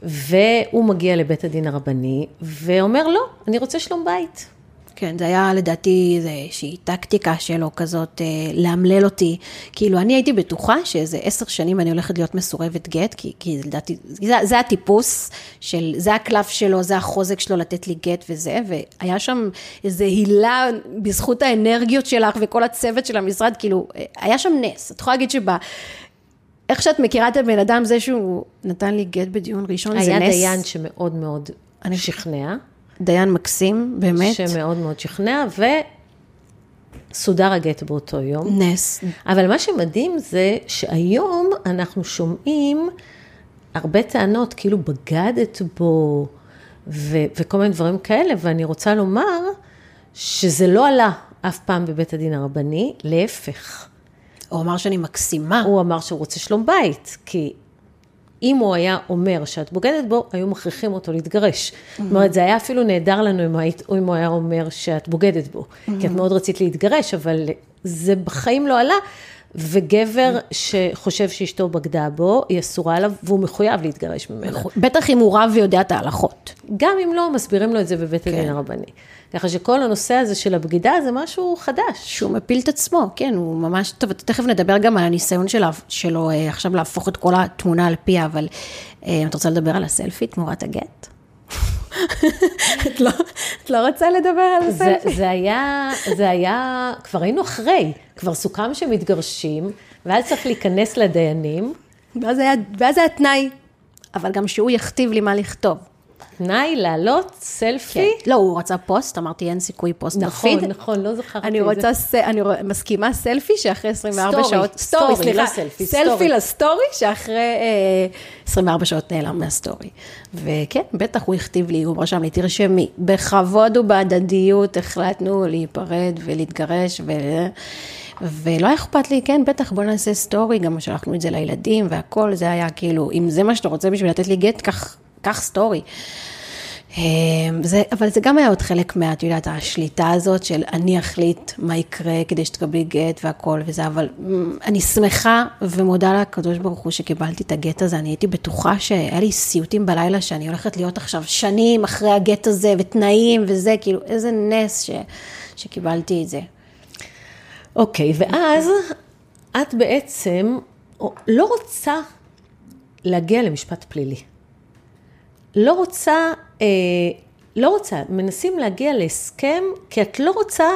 והוא מגיע לבית הדין הרבני ואומר, לא, אני רוצה שלום בית. כן, זה היה לדעתי איזושהי טקטיקה שלו כזאת, אה, לאמלל אותי. כאילו, אני הייתי בטוחה שאיזה עשר שנים אני הולכת להיות מסורבת גט, כי, כי לדעתי, זה, זה הטיפוס של, זה הקלף שלו, זה החוזק שלו לתת לי גט וזה, והיה שם איזה הילה בזכות האנרגיות שלך וכל הצוות של המשרד, כאילו, היה שם נס. את יכולה להגיד שב... איך שאת מכירה את הבן אדם, זה שהוא נתן לי גט בדיון ראשון, זה נס. היה דיין שמאוד מאוד אני... שכנע. דיין מקסים, באמת. שמאוד מאוד שכנע, וסודר הגט באותו יום. נס. אבל מה שמדהים זה שהיום אנחנו שומעים הרבה טענות, כאילו בגדת בו, ו- וכל מיני דברים כאלה, ואני רוצה לומר שזה לא עלה אף פעם בבית הדין הרבני, להפך. הוא אמר שאני מקסימה. הוא אמר שהוא רוצה שלום בית, כי אם הוא היה אומר שאת בוגדת בו, היו מכריחים אותו להתגרש. Mm-hmm. זאת אומרת, זה היה אפילו נהדר לנו אם, היית, אם הוא היה אומר שאת בוגדת בו, mm-hmm. כי את מאוד רצית להתגרש, אבל זה בחיים לא עלה. וגבר שחושב שאשתו בגדה בו, היא אסורה עליו, והוא מחויב להתגרש ממנו. בטח אם הוא רב ויודע את ההלכות. גם אם לא, מסבירים לו את זה בבית כן. הדין הרבני. ככה שכל הנושא הזה של הבגידה זה משהו חדש. שהוא מפיל את עצמו, כן, הוא ממש, טוב, תכף נדבר גם על הניסיון שלו, שלו אה, עכשיו להפוך את כל התמונה על פיה, אבל אה, את רוצה לדבר על הסלפי תמורת הגט? את, לא, את לא רוצה לדבר על הסלפי? זה, זה, היה, זה היה, כבר היינו אחרי, כבר סוכם שמתגרשים, ואז צריך להיכנס לדיינים. ואז היה, ואז היה תנאי, אבל גם שהוא יכתיב לי מה לכתוב. תנאי לעלות סלפי? כן. לא, הוא רצה פוסט, אמרתי אין סיכוי פוסט נכון, בפיד. נכון, נכון, לא זכרתי אני רוצה, ס... אני מסכימה סלפי שאחרי 24 סטורי, שעות, סטורי, סטורי, סליחה, לא סלפי, סלפי סטורי. לסטורי שאחרי אה, 24 שעות נעלם מהסטורי. וכן, בטח הוא הכתיב לי, הוא רשם לי, תרשמי, בכבוד ובהדדיות החלטנו להיפרד ולהתגרש ו... ולא היה אכפת לי, כן, בטח, בוא נעשה סטורי, גם שלחנו את זה לילדים והכל, זה היה כאילו, אם זה מה שאתה רוצה בשביל לתת לי גט, קח, קח סטורי. אמ, זה, אבל זה גם היה עוד חלק מה, את יודעת, השליטה הזאת של אני אחליט מה יקרה כדי שתקבלי גט והכל וזה, אבל אמ, אני שמחה ומודה לקדוש ברוך הוא שקיבלתי את הגט הזה, אני הייתי בטוחה שהיה לי סיוטים בלילה שאני הולכת להיות עכשיו שנים אחרי הגט הזה ותנאים וזה, כאילו איזה נס ש, שקיבלתי את זה. אוקיי, ואז את בעצם לא רוצה להגיע למשפט פלילי. לא רוצה, אה, לא רוצה, מנסים להגיע להסכם, כי את לא רוצה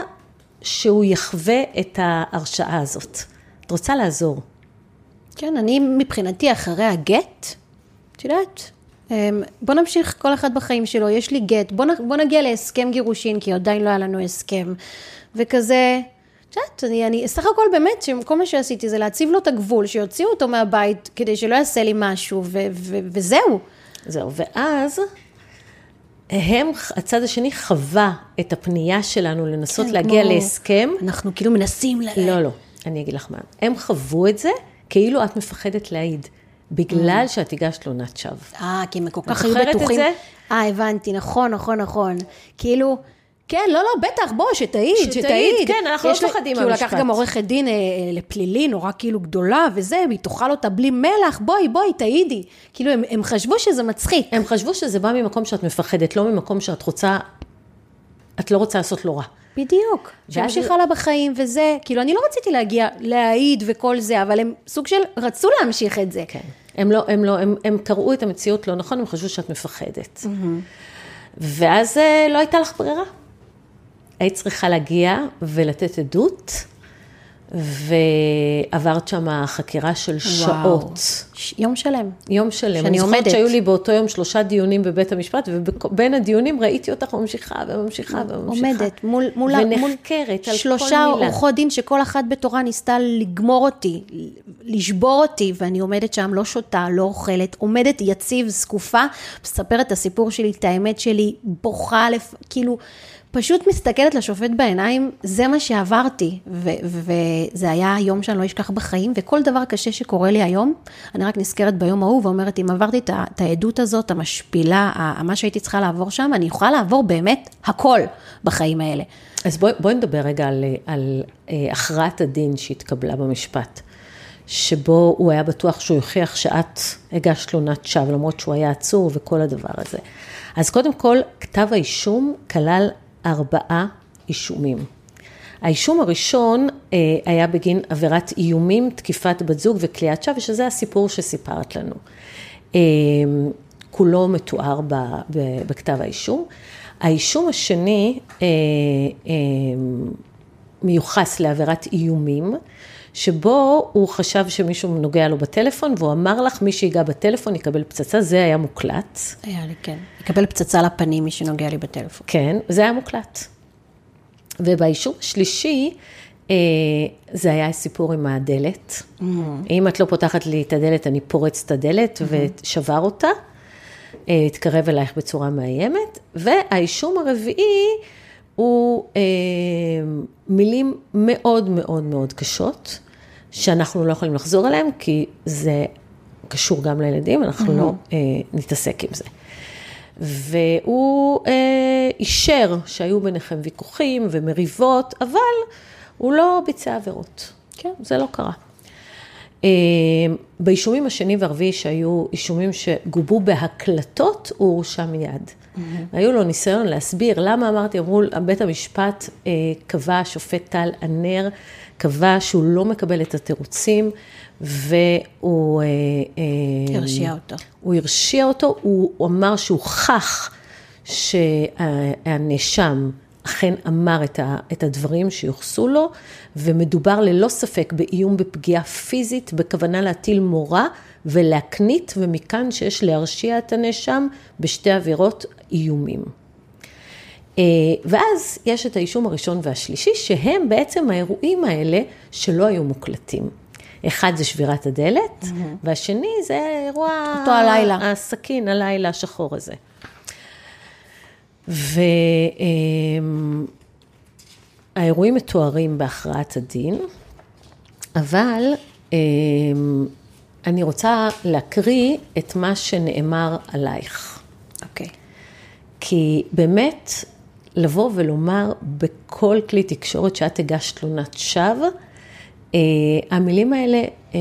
שהוא יחווה את ההרשעה הזאת. את רוצה לעזור. כן, אני מבחינתי אחרי הגט, את יודעת, אמ, בוא נמשיך כל אחד בחיים שלו, יש לי גט, בוא, בוא נגיע להסכם גירושין, כי עדיין לא היה לנו הסכם, וכזה, את יודעת, אני, אני, סך הכל באמת, שכל מה שעשיתי זה להציב לו את הגבול, שיוציאו אותו מהבית, כדי שלא יעשה לי משהו, ו, ו, וזהו. זהו, ואז הם, הצד השני חווה את הפנייה שלנו לנסות כן, להגיע כמו... להסכם. אנחנו כאילו מנסים ל... לא, לא, אני אגיד לך מה. הם חוו את זה כאילו את מפחדת להעיד. בגלל mm. שאת הגשת תלונת שווא. אה, כי הם כל כך היו בטוחים. את זה? אה, הבנתי, נכון, נכון, נכון. כאילו, כן, לא, לא, בטח, בוא, שתעיד, שתעיד. שתעיד, כן, אנחנו לא מפחדים מהמשפט. כי הוא לקח גם עורכת דין אה, לפלילי, נורא כאילו גדולה וזה, והיא תאכל אותה בלי מלח, בואי, בואי, תעידי. כאילו, הם, הם חשבו שזה מצחיק. הם חשבו שזה בא ממקום שאת מפחדת, לא ממקום שאת רוצה, את לא רוצה לעשות לו רע. בדיוק. שימשיך הלאה בחיים וזה, כאילו, אני לא רציתי להגיע, להעיד וכל זה, אבל הם סוג של רצו להמשיך את זה. כן. הם לא, הם לא, הם, הם קראו את המציאות לא נכון, הם חשבו שאת מפחדת. Mm-hmm. ואז אה, לא הייתה לך ברירה. היית צריכה להגיע ולתת עדות, ועברת שם חקירה של שעות. ש... יום שלם. יום שלם. שאני עומדת. אני זוכרת שהיו לי באותו יום שלושה דיונים בבית המשפט, ובין הדיונים ראיתי אותך ממשיכה וממשיכה וממשיכה. עומדת מול... מול ונחקרת מול על כל מילה. שלושה עורכות דין שכל אחת בתורה ניסתה לגמור אותי, לשבור אותי, ואני עומדת שם, לא שותה, לא אוכלת, עומדת יציב, זקופה, מספרת את הסיפור שלי, את האמת שלי, בוכה, לפ... כאילו... פשוט מסתכלת לשופט בעיניים, זה מה שעברתי, וזה היה יום שאני לא אשכח בחיים, וכל דבר קשה שקורה לי היום, אני רק נזכרת ביום ההוא ואומרת, אם עברתי את העדות הזאת, המשפילה, מה שהייתי צריכה לעבור שם, אני יכולה לעבור באמת הכל בחיים האלה. אז בואי בוא נדבר רגע על, על אה, הכרעת הדין שהתקבלה במשפט. שבו הוא היה בטוח שהוא יוכיח שאת הגשת תלונת שווא, למרות שהוא היה עצור וכל הדבר הזה. אז קודם כל, כתב האישום כלל ארבעה אישומים. האישום הראשון אה, היה בגין עבירת איומים, תקיפת בת זוג וכליאת שווא, ושזה הסיפור שסיפרת לנו. אה, כולו מתואר ב, ב, בכתב האישום. האישום השני אה, אה, מיוחס לעבירת איומים, שבו הוא חשב שמישהו נוגע לו בטלפון, והוא אמר לך, מי שיגע בטלפון יקבל פצצה, זה היה מוקלט. היה לי, כן. יקבל פצצה לפנים, מי שנוגע לי בטלפון. כן, זה היה מוקלט. ובאישום השלישי, אה, זה היה סיפור עם הדלת. Mm-hmm. אם את לא פותחת לי את הדלת, אני פורץ את הדלת mm-hmm. ושבר אותה, אה, התקרב אלייך בצורה מאיימת. והאישום הרביעי הוא אה, מילים מאוד מאוד מאוד קשות, שאנחנו לא יכולים לחזור עליהן, כי זה קשור גם לילדים, אנחנו. לא אה, נתעסק עם זה. והוא אה, אישר שהיו ביניכם ויכוחים ומריבות, אבל הוא לא ביצע עבירות. כן, זה לא קרה. אה, באישומים השני והרביעי, שהיו אישומים שגובו בהקלטות, הוא הורשע מיד. Mm-hmm. היו לו ניסיון להסביר למה אמרתי, אמרו, בית המשפט אה, קבע, השופט טל ענר, קבע שהוא לא מקבל את התירוצים, והוא... אה, אה, הרשיע אותו. הוא הרשיע אותו, הוא, הוא אמר שהוכח שהנאשם אכן אמר את, ה, את הדברים שיוחסו לו, ומדובר ללא ספק באיום בפגיעה פיזית, בכוונה להטיל מורא ולהקנית, ומכאן שיש להרשיע את הנאשם בשתי עבירות איומים. אה, ואז יש את האישום הראשון והשלישי, שהם בעצם האירועים האלה שלא היו מוקלטים. אחד זה שבירת הדלת, mm-hmm. והשני זה אירוע... אותו הלילה. הסכין, הלילה השחור הזה. והאירועים מתוארים בהכרעת הדין, אבל אמ, אני רוצה להקריא את מה שנאמר עלייך. אוקיי. Okay. כי באמת, לבוא ולומר בכל כלי תקשורת שאת הגשת תלונת שווא, אה, המילים האלה אה,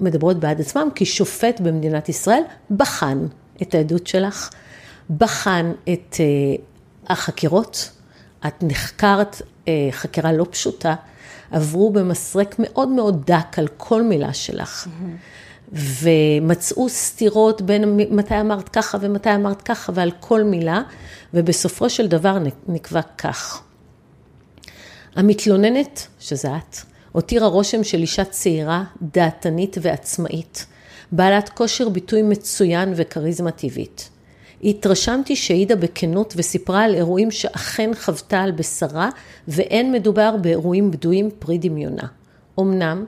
מדברות בעד עצמם, כי שופט במדינת ישראל בחן את העדות שלך, בחן את אה, החקירות, את נחקרת חקירה לא פשוטה, עברו במסרק מאוד מאוד דק על כל מילה שלך. Mm-hmm. ומצאו סתירות בין מתי אמרת ככה ומתי אמרת ככה ועל כל מילה, ובסופו של דבר נקבע כך. המתלוננת, שזה את, הותירה רושם של אישה צעירה, דעתנית ועצמאית, בעלת כושר ביטוי מצוין וכריזמה טבעית. התרשמתי שהעידה בכנות וסיפרה על אירועים שאכן חוותה על בשרה, ואין מדובר באירועים בדויים פרי דמיונה. אמנם,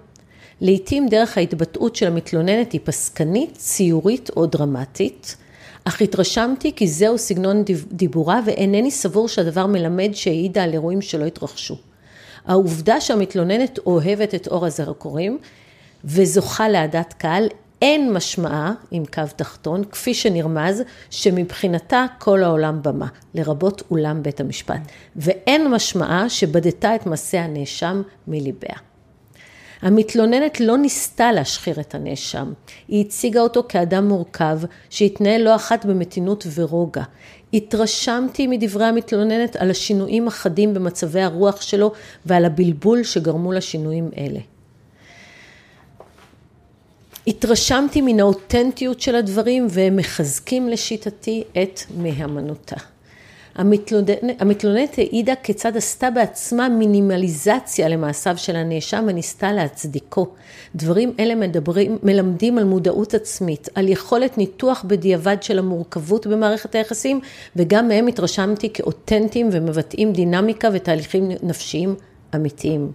לעתים דרך ההתבטאות של המתלוננת היא פסקנית, ציורית או דרמטית, אך התרשמתי כי זהו סגנון דיבורה ואינני סבור שהדבר מלמד שהעידה על אירועים שלא התרחשו. העובדה שהמתלוננת אוהבת את אור הזרקורים וזוכה לאהדת קהל, אין משמעה, עם קו תחתון, כפי שנרמז, שמבחינתה כל העולם במה, לרבות אולם בית המשפט. ואין משמעה שבדתה את מעשה הנאשם מליביה. המתלוננת לא ניסתה להשחיר את הנאשם, היא הציגה אותו כאדם מורכב שהתנהל לא אחת במתינות ורוגע. התרשמתי מדברי המתלוננת על השינויים החדים במצבי הרוח שלו ועל הבלבול שגרמו לשינויים אלה. התרשמתי מן האותנטיות של הדברים והם מחזקים לשיטתי את מהימנותה. המתלוננת, המתלוננת העידה כיצד עשתה בעצמה מינימליזציה למעשיו של הנאשם וניסתה להצדיקו. דברים אלה מדברים, מלמדים על מודעות עצמית, על יכולת ניתוח בדיעבד של המורכבות במערכת היחסים, וגם מהם התרשמתי כאותנטיים ומבטאים דינמיקה ותהליכים נפשיים אמיתיים.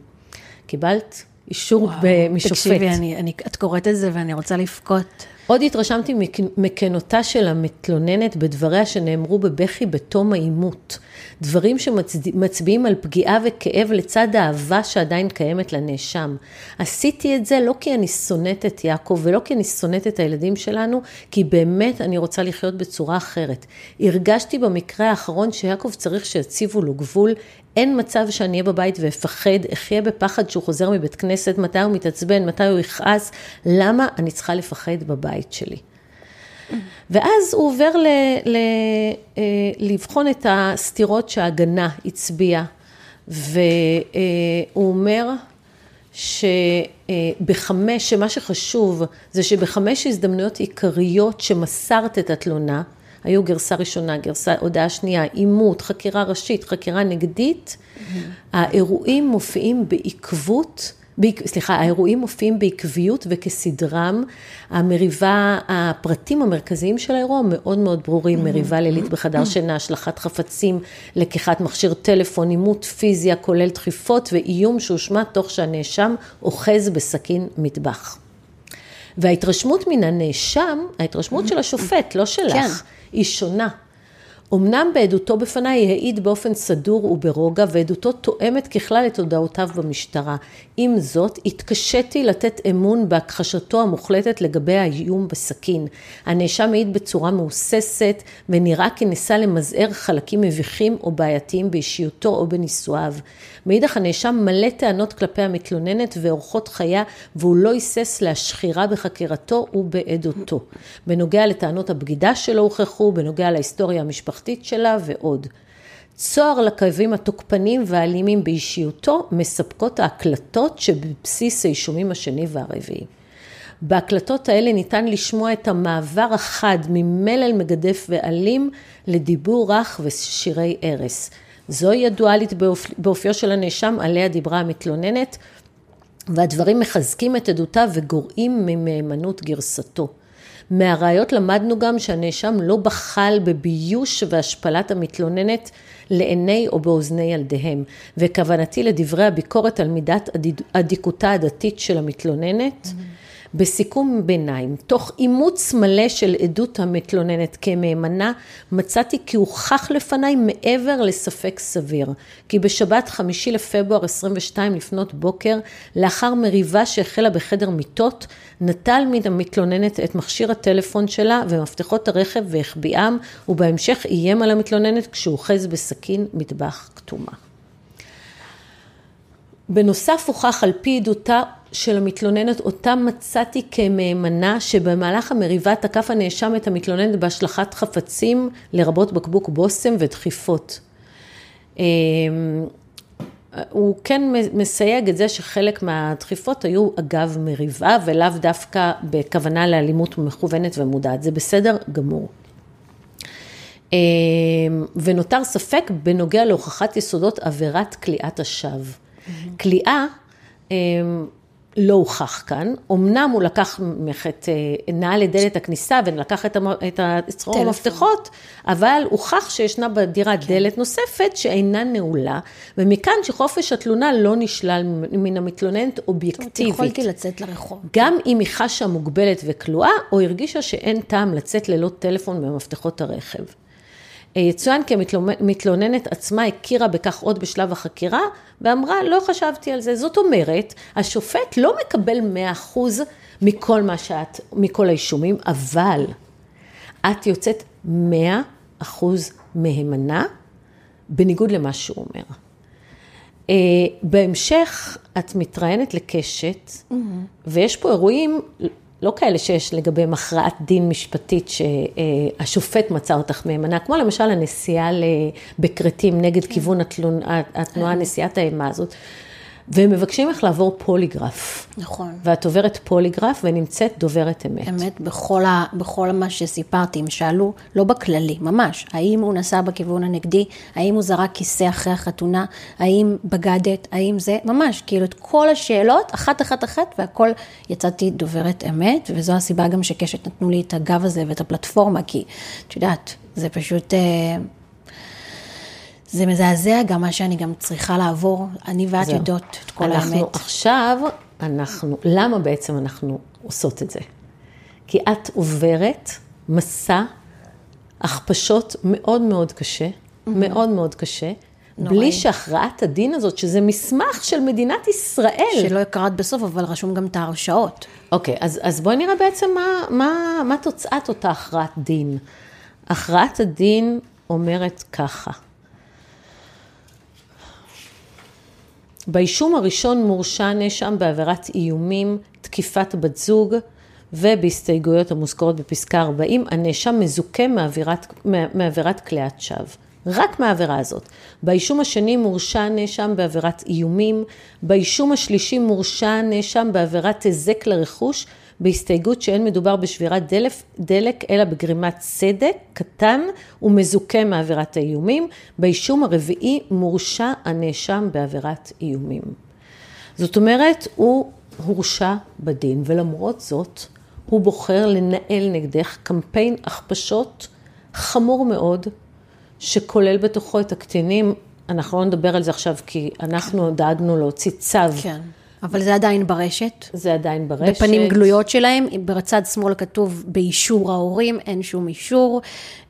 קיבלת? אישור וואו, משופט. תקשיבי, אני, אני, את קוראת את זה ואני רוצה לבכות. עוד התרשמתי מכנותה של המתלוננת בדבריה שנאמרו בבכי בתום העימות. דברים שמצביעים על פגיעה וכאב לצד האהבה שעדיין קיימת לנאשם. עשיתי את זה לא כי אני שונאת את יעקב ולא כי אני שונאת את הילדים שלנו, כי באמת אני רוצה לחיות בצורה אחרת. הרגשתי במקרה האחרון שיעקב צריך שיציבו לו גבול, אין מצב שאני אהיה בבית ואפחד, אחיה בפחד שהוא חוזר מבית כנסת, מתי הוא מתעצבן, מתי הוא יכעס, למה אני צריכה לפחד בבית שלי? ואז הוא עובר ל, ל, אה, לבחון את הסתירות שההגנה הצביעה, והוא אומר שבחמש, שמה שחשוב זה שבחמש הזדמנויות עיקריות שמסרת את התלונה, היו גרסה ראשונה, גרסה, הודעה שנייה, עימות, חקירה ראשית, חקירה נגדית. האירועים מופיעים בעקבות, בעק, סליחה, האירועים מופיעים בעקביות וכסדרם, המריבה, הפרטים המרכזיים של האירוע מאוד מאוד ברורים. מריבה לילית בחדר. שינה, השלכת חפצים, לקיחת מכשיר טלפון, עימות פיזי הכולל דחיפות ואיום שהושמע תוך שהנאשם אוחז בסכין מטבח. וההתרשמות מן הנאשם, ההתרשמות של השופט, לא שלך, כן. היא שונה. אמנם בעדותו בפניי העיד באופן סדור וברוגע, ועדותו תואמת ככלל את הודעותיו במשטרה. עם זאת, התקשיתי לתת אמון בהכחשתו המוחלטת לגבי האיום בסכין. הנאשם העיד בצורה מהוססת, ונראה כי ניסה למזער חלקים מביכים או בעייתיים באישיותו או בנישואיו. מאידך הנאשם מלא טענות כלפי המתלוננת ואורחות חיה, והוא לא היסס להשחירה בחקירתו ובעדותו. בנוגע לטענות הבגידה שלו הוכחו, בנוגע להיסטוריה המשפחתית שלה ועוד. צוהר לקווים התוקפנים והאלימים באישיותו מספקות ההקלטות שבבסיס האישומים השני והרביעי. בהקלטות האלה ניתן לשמוע את המעבר החד ממלל מגדף ואלים לדיבור רך ושירי ערש. זוהי הדואלית באופיו של הנאשם עליה דיברה המתלוננת, והדברים מחזקים את עדותה וגורעים ממהימנות גרסתו. מהראיות למדנו גם שהנאשם לא בחל בביוש והשפלת המתלוננת לעיני או באוזני ילדיהם, וכוונתי לדברי הביקורת על מידת אדיקותה הדתית של המתלוננת. Mm-hmm. בסיכום ביניים, תוך אימוץ מלא של עדות המתלוננת כמהימנה, מצאתי כי הוכח לפניי מעבר לספק סביר, כי בשבת חמישי לפברואר 22 לפנות בוקר, לאחר מריבה שהחלה בחדר מיטות, נטל מן המתלוננת את מכשיר הטלפון שלה ומפתחות הרכב והחביאם, ובהמשך איים על המתלוננת כשהוא אוחז בסכין מטבח כתומה. בנוסף הוכח על פי עדותה של המתלוננת, אותה מצאתי כמהימנה שבמהלך המריבה תקף הנאשם את המתלוננת בהשלכת חפצים, לרבות בקבוק בושם ודחיפות. אמ, הוא כן מסייג את זה שחלק מהדחיפות היו אגב מריבה ולאו דווקא בכוונה לאלימות מכוונת ומודעת, זה בסדר גמור. אמ, ונותר ספק בנוגע להוכחת יסודות עבירת כליאת השווא. כליאה אמ, לא הוכח כאן, אמנם הוא לקח ממך את, אה, נעל לדלת הכניסה ולקח את, את צרור המפתחות, אבל הוכח שישנה בדירה כן. דלת נוספת שאינה נעולה, ומכאן שחופש התלונה לא נשלל מן המתלוננת אובייקטיבית. זאת אומרת, יכולתי לצאת לרחוב. גם אם היא חשה מוגבלת וכלואה, או הרגישה שאין טעם לצאת ללא טלפון במפתחות הרכב. יצוין כי המתלוננת עצמה הכירה בכך עוד בשלב החקירה, ואמרה, לא חשבתי על זה. זאת אומרת, השופט לא מקבל 100% מכל מה שאת, מכל האישומים, אבל את יוצאת 100% מהימנה, בניגוד למה שהוא אומר. אה, בהמשך, את מתראיינת לקשת, ויש פה אירועים לא כאלה שיש לגביהם הכרעת דין משפטית שהשופט מצא אותך מהימנה, כמו למשל הנסיעה בכרתים נגד כיוון התלונה, התנועה, נסיעת האימה הזאת. והם מבקשים ממך לעבור פוליגרף. נכון. ואת עוברת פוליגרף ונמצאת דוברת אמת. אמת, בכל, ה, בכל מה שסיפרתי, הם שאלו, לא בכללי, ממש, האם הוא נסע בכיוון הנגדי, האם הוא זרק כיסא אחרי החתונה, האם בגדת, האם זה, ממש, כאילו את כל השאלות, אחת אחת אחת, והכל יצאתי דוברת אמת, וזו הסיבה גם שקשת נתנו לי את הגב הזה ואת הפלטפורמה, כי את יודעת, זה פשוט... זה מזעזע גם מה שאני גם צריכה לעבור, אני ואת זהו. יודעות את כל אנחנו האמת. אנחנו עכשיו, אנחנו, למה בעצם אנחנו עושות את זה? כי את עוברת מסע הכפשות מאוד מאוד קשה, mm-hmm. מאוד מאוד קשה, נוראי. בלי שהכרעת הדין הזאת, שזה מסמך של מדינת ישראל. שלא קראת בסוף, אבל רשום גם את ההרשאות. אוקיי, אז, אז בואי נראה בעצם מה, מה, מה תוצאת אותה הכרעת דין. הכרעת הדין אומרת ככה, באישום הראשון מורשע נאשם בעבירת איומים, תקיפת בת זוג, ובהסתייגויות המוזכרות בפסקה 40, הנאשם מזוכה מעבירת, מעבירת כליאת שווא. רק מהעבירה הזאת. באישום השני מורשע הנאשם בעבירת איומים, באישום השלישי מורשע הנאשם בעבירת היזק לרכוש, בהסתייגות שאין מדובר בשבירת דלף, דלק, אלא בגרימת צדק קטן ומזוכה מעבירת האיומים. באישום הרביעי מורשע הנאשם בעבירת איומים. זאת אומרת, הוא הורשע בדין, ולמרות זאת, הוא בוחר לנהל נגדך קמפיין הכפשות חמור מאוד, שכולל בתוכו את הקטינים. אנחנו לא נדבר על זה עכשיו, כי אנחנו דאגנו להוציא צו. כן. אבל זה עדיין ברשת. זה עדיין ברשת. בפנים גלויות שלהם, בצד שמאל כתוב באישור ההורים, אין שום אישור.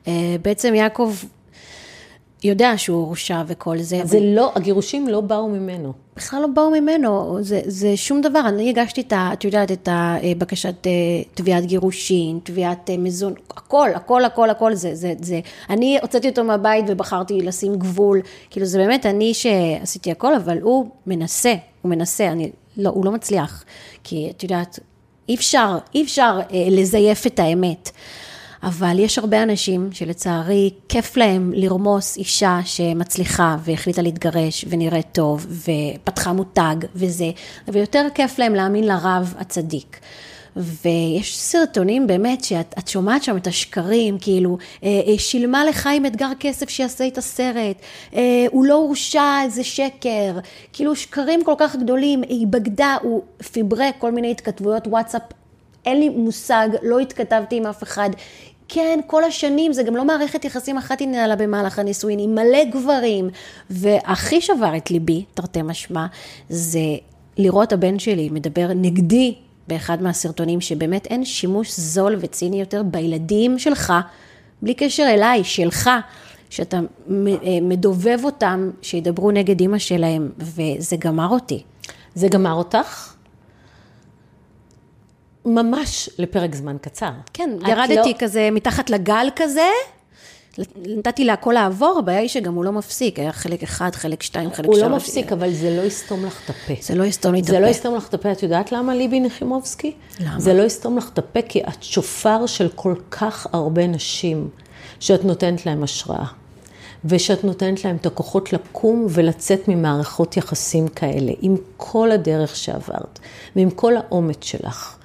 אה, בעצם יעקב יודע שהוא הורשע וכל זה. זה אבל... לא, הגירושים לא באו ממנו. בכלל לא באו ממנו, זה, זה שום דבר. אני הגשתי את ה... את יודעת, את הבקשת אה, תביעת גירושין, תביעת אה, מזון, הכל, הכל, הכל, הכל, זה, זה, זה. אני הוצאתי אותו מהבית ובחרתי לשים גבול. כאילו, זה באמת אני שעשיתי הכל, אבל הוא מנסה, הוא מנסה, אני לא, הוא לא מצליח. כי את יודעת, אי אפשר, אי אפשר אה, לזייף את האמת. אבל יש הרבה אנשים שלצערי כיף להם לרמוס אישה שמצליחה והחליטה להתגרש ונראית טוב ופתחה מותג וזה, ויותר כיף להם להאמין לרב הצדיק. ויש סרטונים באמת שאת שומעת שם את השקרים, כאילו, אה, אה, שילמה לחיים אתגר כסף שיעשה את הסרט, אה, הוא לא הורשע, איזה שקר, כאילו שקרים כל כך גדולים, היא בגדה, הוא פיברק כל מיני התכתבויות וואטסאפ אין לי מושג, לא התכתבתי עם אף אחד. כן, כל השנים, זה גם לא מערכת יחסים אחת היא נהלה במהלך הנישואין, עם מלא גברים. והכי שבר את ליבי, תרתי משמע, זה לראות הבן שלי מדבר נגדי באחד מהסרטונים, שבאמת אין שימוש זול וציני יותר בילדים שלך, בלי קשר אליי, שלך, שאתה אה, מדובב אותם, שידברו נגד אימא שלהם, וזה גמר אותי. זה גמר אותך? ממש לפרק זמן קצר. כן, ירדתי לא... כזה מתחת לגל כזה, נתתי להכל לעבור, הבעיה היא שגם הוא לא מפסיק, היה חלק אחד, חלק שתיים, חלק שלוש. הוא לא מפסיק, אבל זה לא יסתום לך את הפה. זה לא יסתום לי את הפה. זה לא יסתום לך את הפה, את יודעת למה ליבי נחימובסקי? למה? זה לא יסתום לך את הפה, כי את שופר של כל כך הרבה נשים, שאת נותנת להם השראה. ושאת נותנת להם את הכוחות לקום ולצאת ממערכות יחסים כאלה, עם כל הדרך שעברת, ועם כל האומץ שלך.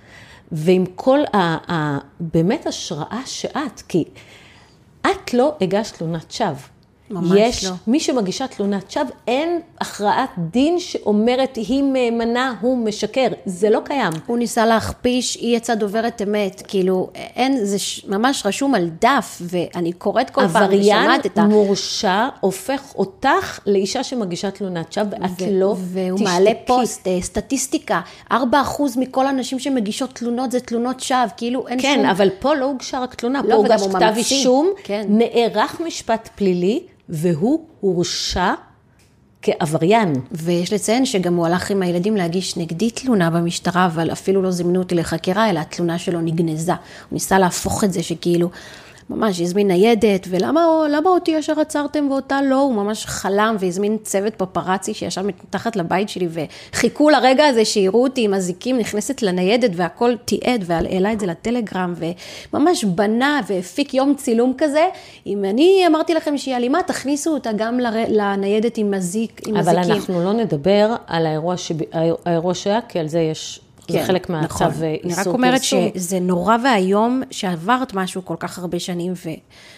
ועם כל ה... ה באמת השראה שאת, כי את לא הגשת תלונת שווא. ממש יש, לא. מי שמגישה תלונת שווא, אין הכרעת דין שאומרת היא מהימנה, הוא משקר. זה לא קיים. הוא ניסה להכפיש, היא יצאה דוברת אמת. כאילו, אין, זה ש... ממש רשום על דף, ואני קוראת כל פעם ושומעת את ה... עבריין מורשע הופך אותך לאישה שמגישה תלונת שווא, ואת ו- לא והוא תשתקי. מעלה פוסט, אה, סטטיסטיקה, 4% מכל הנשים שמגישות תלונות זה תלונות שווא, כאילו אין כן, שום... כן, אבל פה לא הוגשה רק תלונה, לא, פה הוגש כתב. אישום, כן. נערך משפט פלילי. והוא הורשע כעבריין. ויש לציין שגם הוא הלך עם הילדים להגיש נגדי תלונה במשטרה, אבל אפילו לא זימנו אותי לחקירה, אלא התלונה שלו נגנזה. הוא ניסה להפוך את זה שכאילו, ממש הזמין ניידת, ולמה למה אותי ישר עצרתם ואותה לא? הוא ממש חלם והזמין צוות פפרצי שישב מתחת לבית שלי, וחיכו לרגע הזה שיראו אותי עם אזיקים, נכנסת לניידת והכל תיעד, והעלה את זה לטלגרם, וממש בנה והפיק יום צילום כזה. אם אני אמרתי לכם שהיא אלימה, תכניסו אותה גם לניידת עם אזיק, עם אבל אזיקים. אבל אנחנו לא נדבר על האירוע, שב... האירוע שהיה, כי על זה יש... כן, זה חלק מהצו נכון. איסור פרסום. אני רק אומרת פרסום. שזה נורא ואיום שעברת משהו כל כך הרבה שנים,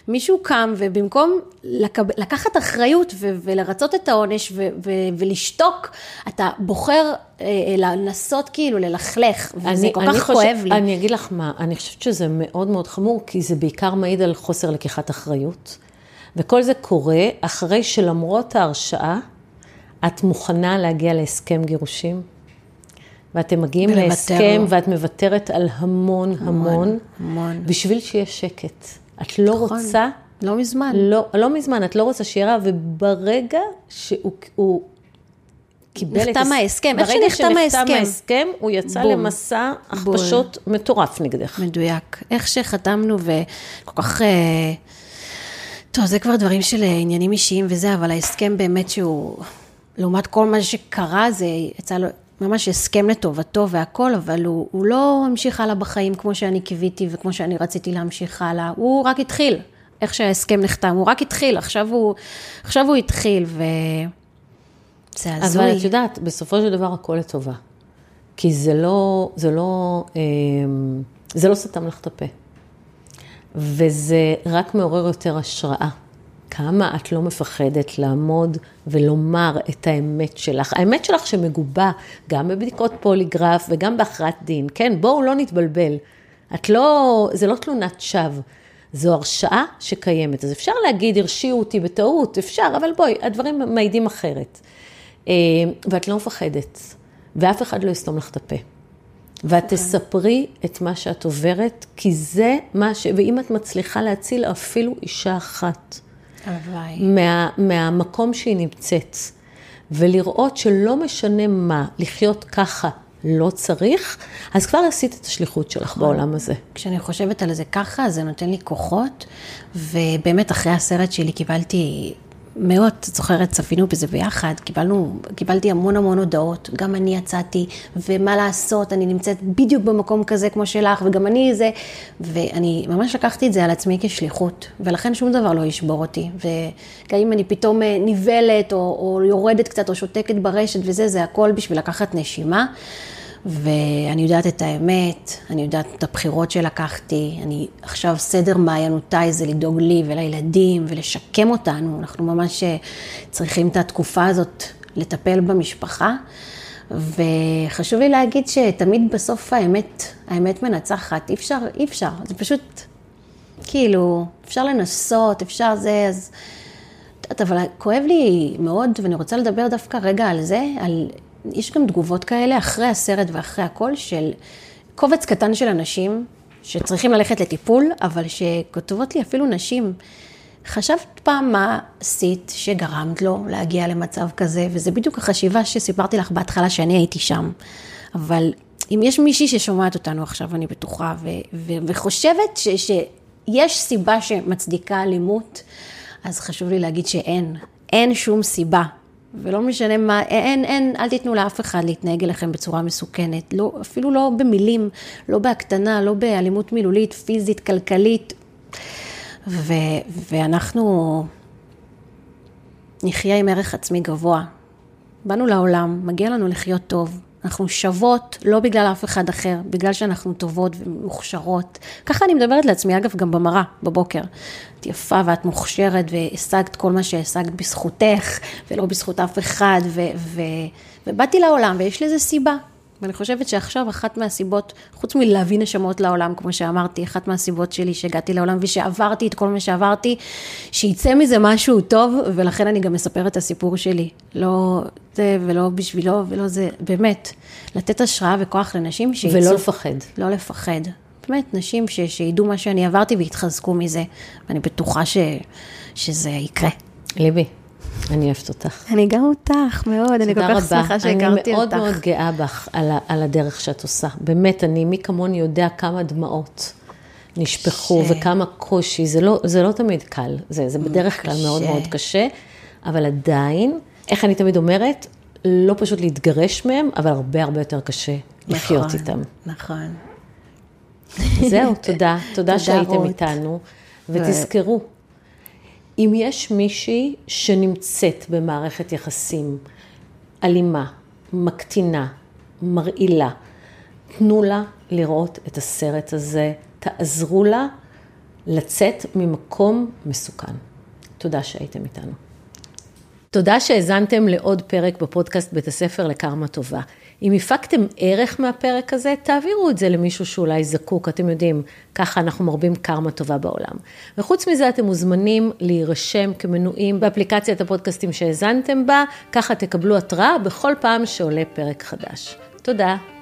ומישהו קם, ובמקום לקב... לקחת אחריות ו... ולרצות את העונש ו... ו... ולשתוק, אתה בוחר אה, לנסות כאילו ללכלך, וזה אני, כל כך חושב, כואב לי. אני אגיד לך מה, אני חושבת שזה מאוד מאוד חמור, כי זה בעיקר מעיד על חוסר לקיחת אחריות. וכל זה קורה אחרי שלמרות ההרשעה, את מוכנה להגיע להסכם גירושים, ואתם מגיעים להסכם, לו. ואת מוותרת על המון המון, המון, בשביל שיהיה שקט. את לא נכון. רוצה... לא מזמן. לא, לא מזמן, את לא רוצה שיהיה רע, וברגע שהוא קיבל את... נחתם ההסכם, איך שנחתם ההסכם. ברגע שנחתם ההסכם, הוא יצא בול. למסע הכפשות מטורף נגדך. מדויק. איך שחתמנו וכל כך... אה, טוב, זה כבר דברים של עניינים אישיים וזה, אבל ההסכם באמת שהוא, לעומת כל מה שקרה, זה יצא לו ממש הסכם לטובתו והכל, אבל הוא, הוא לא המשיך הלאה בחיים כמו שאני קיוויתי וכמו שאני רציתי להמשיך הלאה, הוא רק התחיל, איך שההסכם נחתם, הוא רק התחיל, עכשיו הוא, עכשיו הוא התחיל, ו... זה הזוי. אבל את יודעת, בסופו של דבר הכל לטובה. כי זה לא, זה לא, אמ, זה לא סתם לך את הפה. וזה רק מעורר יותר השראה. כמה את לא מפחדת לעמוד ולומר את האמת שלך. האמת שלך שמגובה גם בבדיקות פוליגרף וגם בהכרעת דין. כן, בואו לא נתבלבל. את לא, זה לא תלונת שווא, זו הרשעה שקיימת. אז אפשר להגיד, הרשיעו אותי בטעות, אפשר, אבל בואי, הדברים מעידים אחרת. אה, ואת לא מפחדת, ואף אחד לא יסתום לך את הפה. ואת okay. תספרי את מה שאת עוברת, כי זה מה ש... ואם את מצליחה להציל אפילו אישה אחת, מה, מהמקום שהיא נמצאת, ולראות שלא משנה מה, לחיות ככה לא צריך, אז כבר עשית את השליחות שלך נכון. בעולם הזה. כשאני חושבת על זה ככה, זה נותן לי כוחות, ובאמת אחרי הסרט שלי קיבלתי מאוד, זוכרת, צפינו בזה ביחד, קיבלנו, קיבלתי המון המון הודעות, גם אני יצאתי, ומה לעשות, אני נמצאת בדיוק במקום כזה כמו שלך, וגם אני זה, ואני ממש לקחתי את זה על עצמי כשליחות, ולכן שום דבר לא ישבור אותי, וגם אם אני פתאום אה, נבלת, או, או יורדת קצת, או שותקת ברשת וזה, זה הכל בשביל לקחת נשימה. ואני יודעת את האמת, אני יודעת את הבחירות שלקחתי, אני עכשיו סדר מעיינותיי זה לדאוג לי ולילדים ולשקם אותנו, אנחנו ממש אה, צריכים את התקופה הזאת לטפל במשפחה. וחשוב לי להגיד שתמיד בסוף האמת, האמת מנצחת, אי אפשר, אי אפשר, זה פשוט, כאילו, אפשר לנסות, אפשר זה, אז... אבל כואב לי מאוד, ואני רוצה לדבר דווקא רגע על זה, על יש גם תגובות כאלה אחרי הסרט ואחרי הכל של קובץ קטן של אנשים שצריכים ללכת לטיפול, אבל שכותבות לי אפילו נשים, חשבת פעם מה עשית שגרמת לו להגיע למצב כזה, וזה בדיוק החשיבה שסיפרתי לך בהתחלה שאני הייתי שם. אבל אם יש מישהי ששומעת אותנו עכשיו, אני בטוחה, ו- ו- וחושבת ש- שיש סיבה שמצדיקה אלימות, אז חשוב לי להגיד שאין, אין שום סיבה. ולא משנה מה, אין, אין, אל תיתנו לאף אחד להתנהג אליכם בצורה מסוכנת, לא, אפילו לא במילים, לא בהקטנה, לא באלימות מילולית, פיזית, כלכלית. ו, ואנחנו נחיה עם ערך עצמי גבוה. באנו לעולם, מגיע לנו לחיות טוב, אנחנו שוות לא בגלל אף אחד אחר, בגלל שאנחנו טובות ומוכשרות. ככה אני מדברת לעצמי, אגב, גם במראה, בבוקר. את יפה ואת מוכשרת והשגת כל מה שהשגת בזכותך, ולא בזכות אף אחד, ו- ו- ובאתי לעולם ויש לזה סיבה. ואני חושבת שעכשיו אחת מהסיבות, חוץ מלהביא נשמות לעולם, כמו שאמרתי, אחת מהסיבות שלי שהגעתי לעולם ושעברתי את כל מה שעברתי, שיצא מזה משהו טוב, ולכן אני גם מספרת את הסיפור שלי. לא זה ולא בשבילו ולא זה, באמת, לתת השראה וכוח לנשים שיצאו. ולא לפחד. לא לפחד. באמת, נשים ש, שידעו מה שאני עברתי ויתחזקו מזה, ואני בטוחה ש, שזה יקרה. ליבי, אני אוהבת אותך. אני גם אותך, מאוד, אני כל כך שמחה שהכרתי אותך. אני מאוד מאוד גאה בך על, על הדרך שאת עושה. באמת, אני, מי כמוני יודע כמה דמעות נשפכו, וכמה קושי, זה לא, זה לא תמיד קל, זה, זה בדרך כלל מאוד קשה. מאוד קשה, אבל עדיין, איך אני תמיד אומרת, לא פשוט להתגרש מהם, אבל הרבה הרבה יותר קשה לחיות נכון, איתם. נכון. זהו, תודה. תודה שהייתם רות. איתנו. ותזכרו, אם יש מישהי שנמצאת במערכת יחסים אלימה, מקטינה, מרעילה, תנו לה לראות את הסרט הזה, תעזרו לה לצאת ממקום מסוכן. תודה שהייתם איתנו. תודה שהאזנתם לעוד פרק בפודקאסט בית הספר לקרמה טובה. אם הפקתם ערך מהפרק הזה, תעבירו את זה למישהו שאולי זקוק, אתם יודעים, ככה אנחנו מרבים קרמה טובה בעולם. וחוץ מזה, אתם מוזמנים להירשם כמנויים באפליקציית הפודקאסטים שהאזנתם בה, ככה תקבלו התראה בכל פעם שעולה פרק חדש. תודה.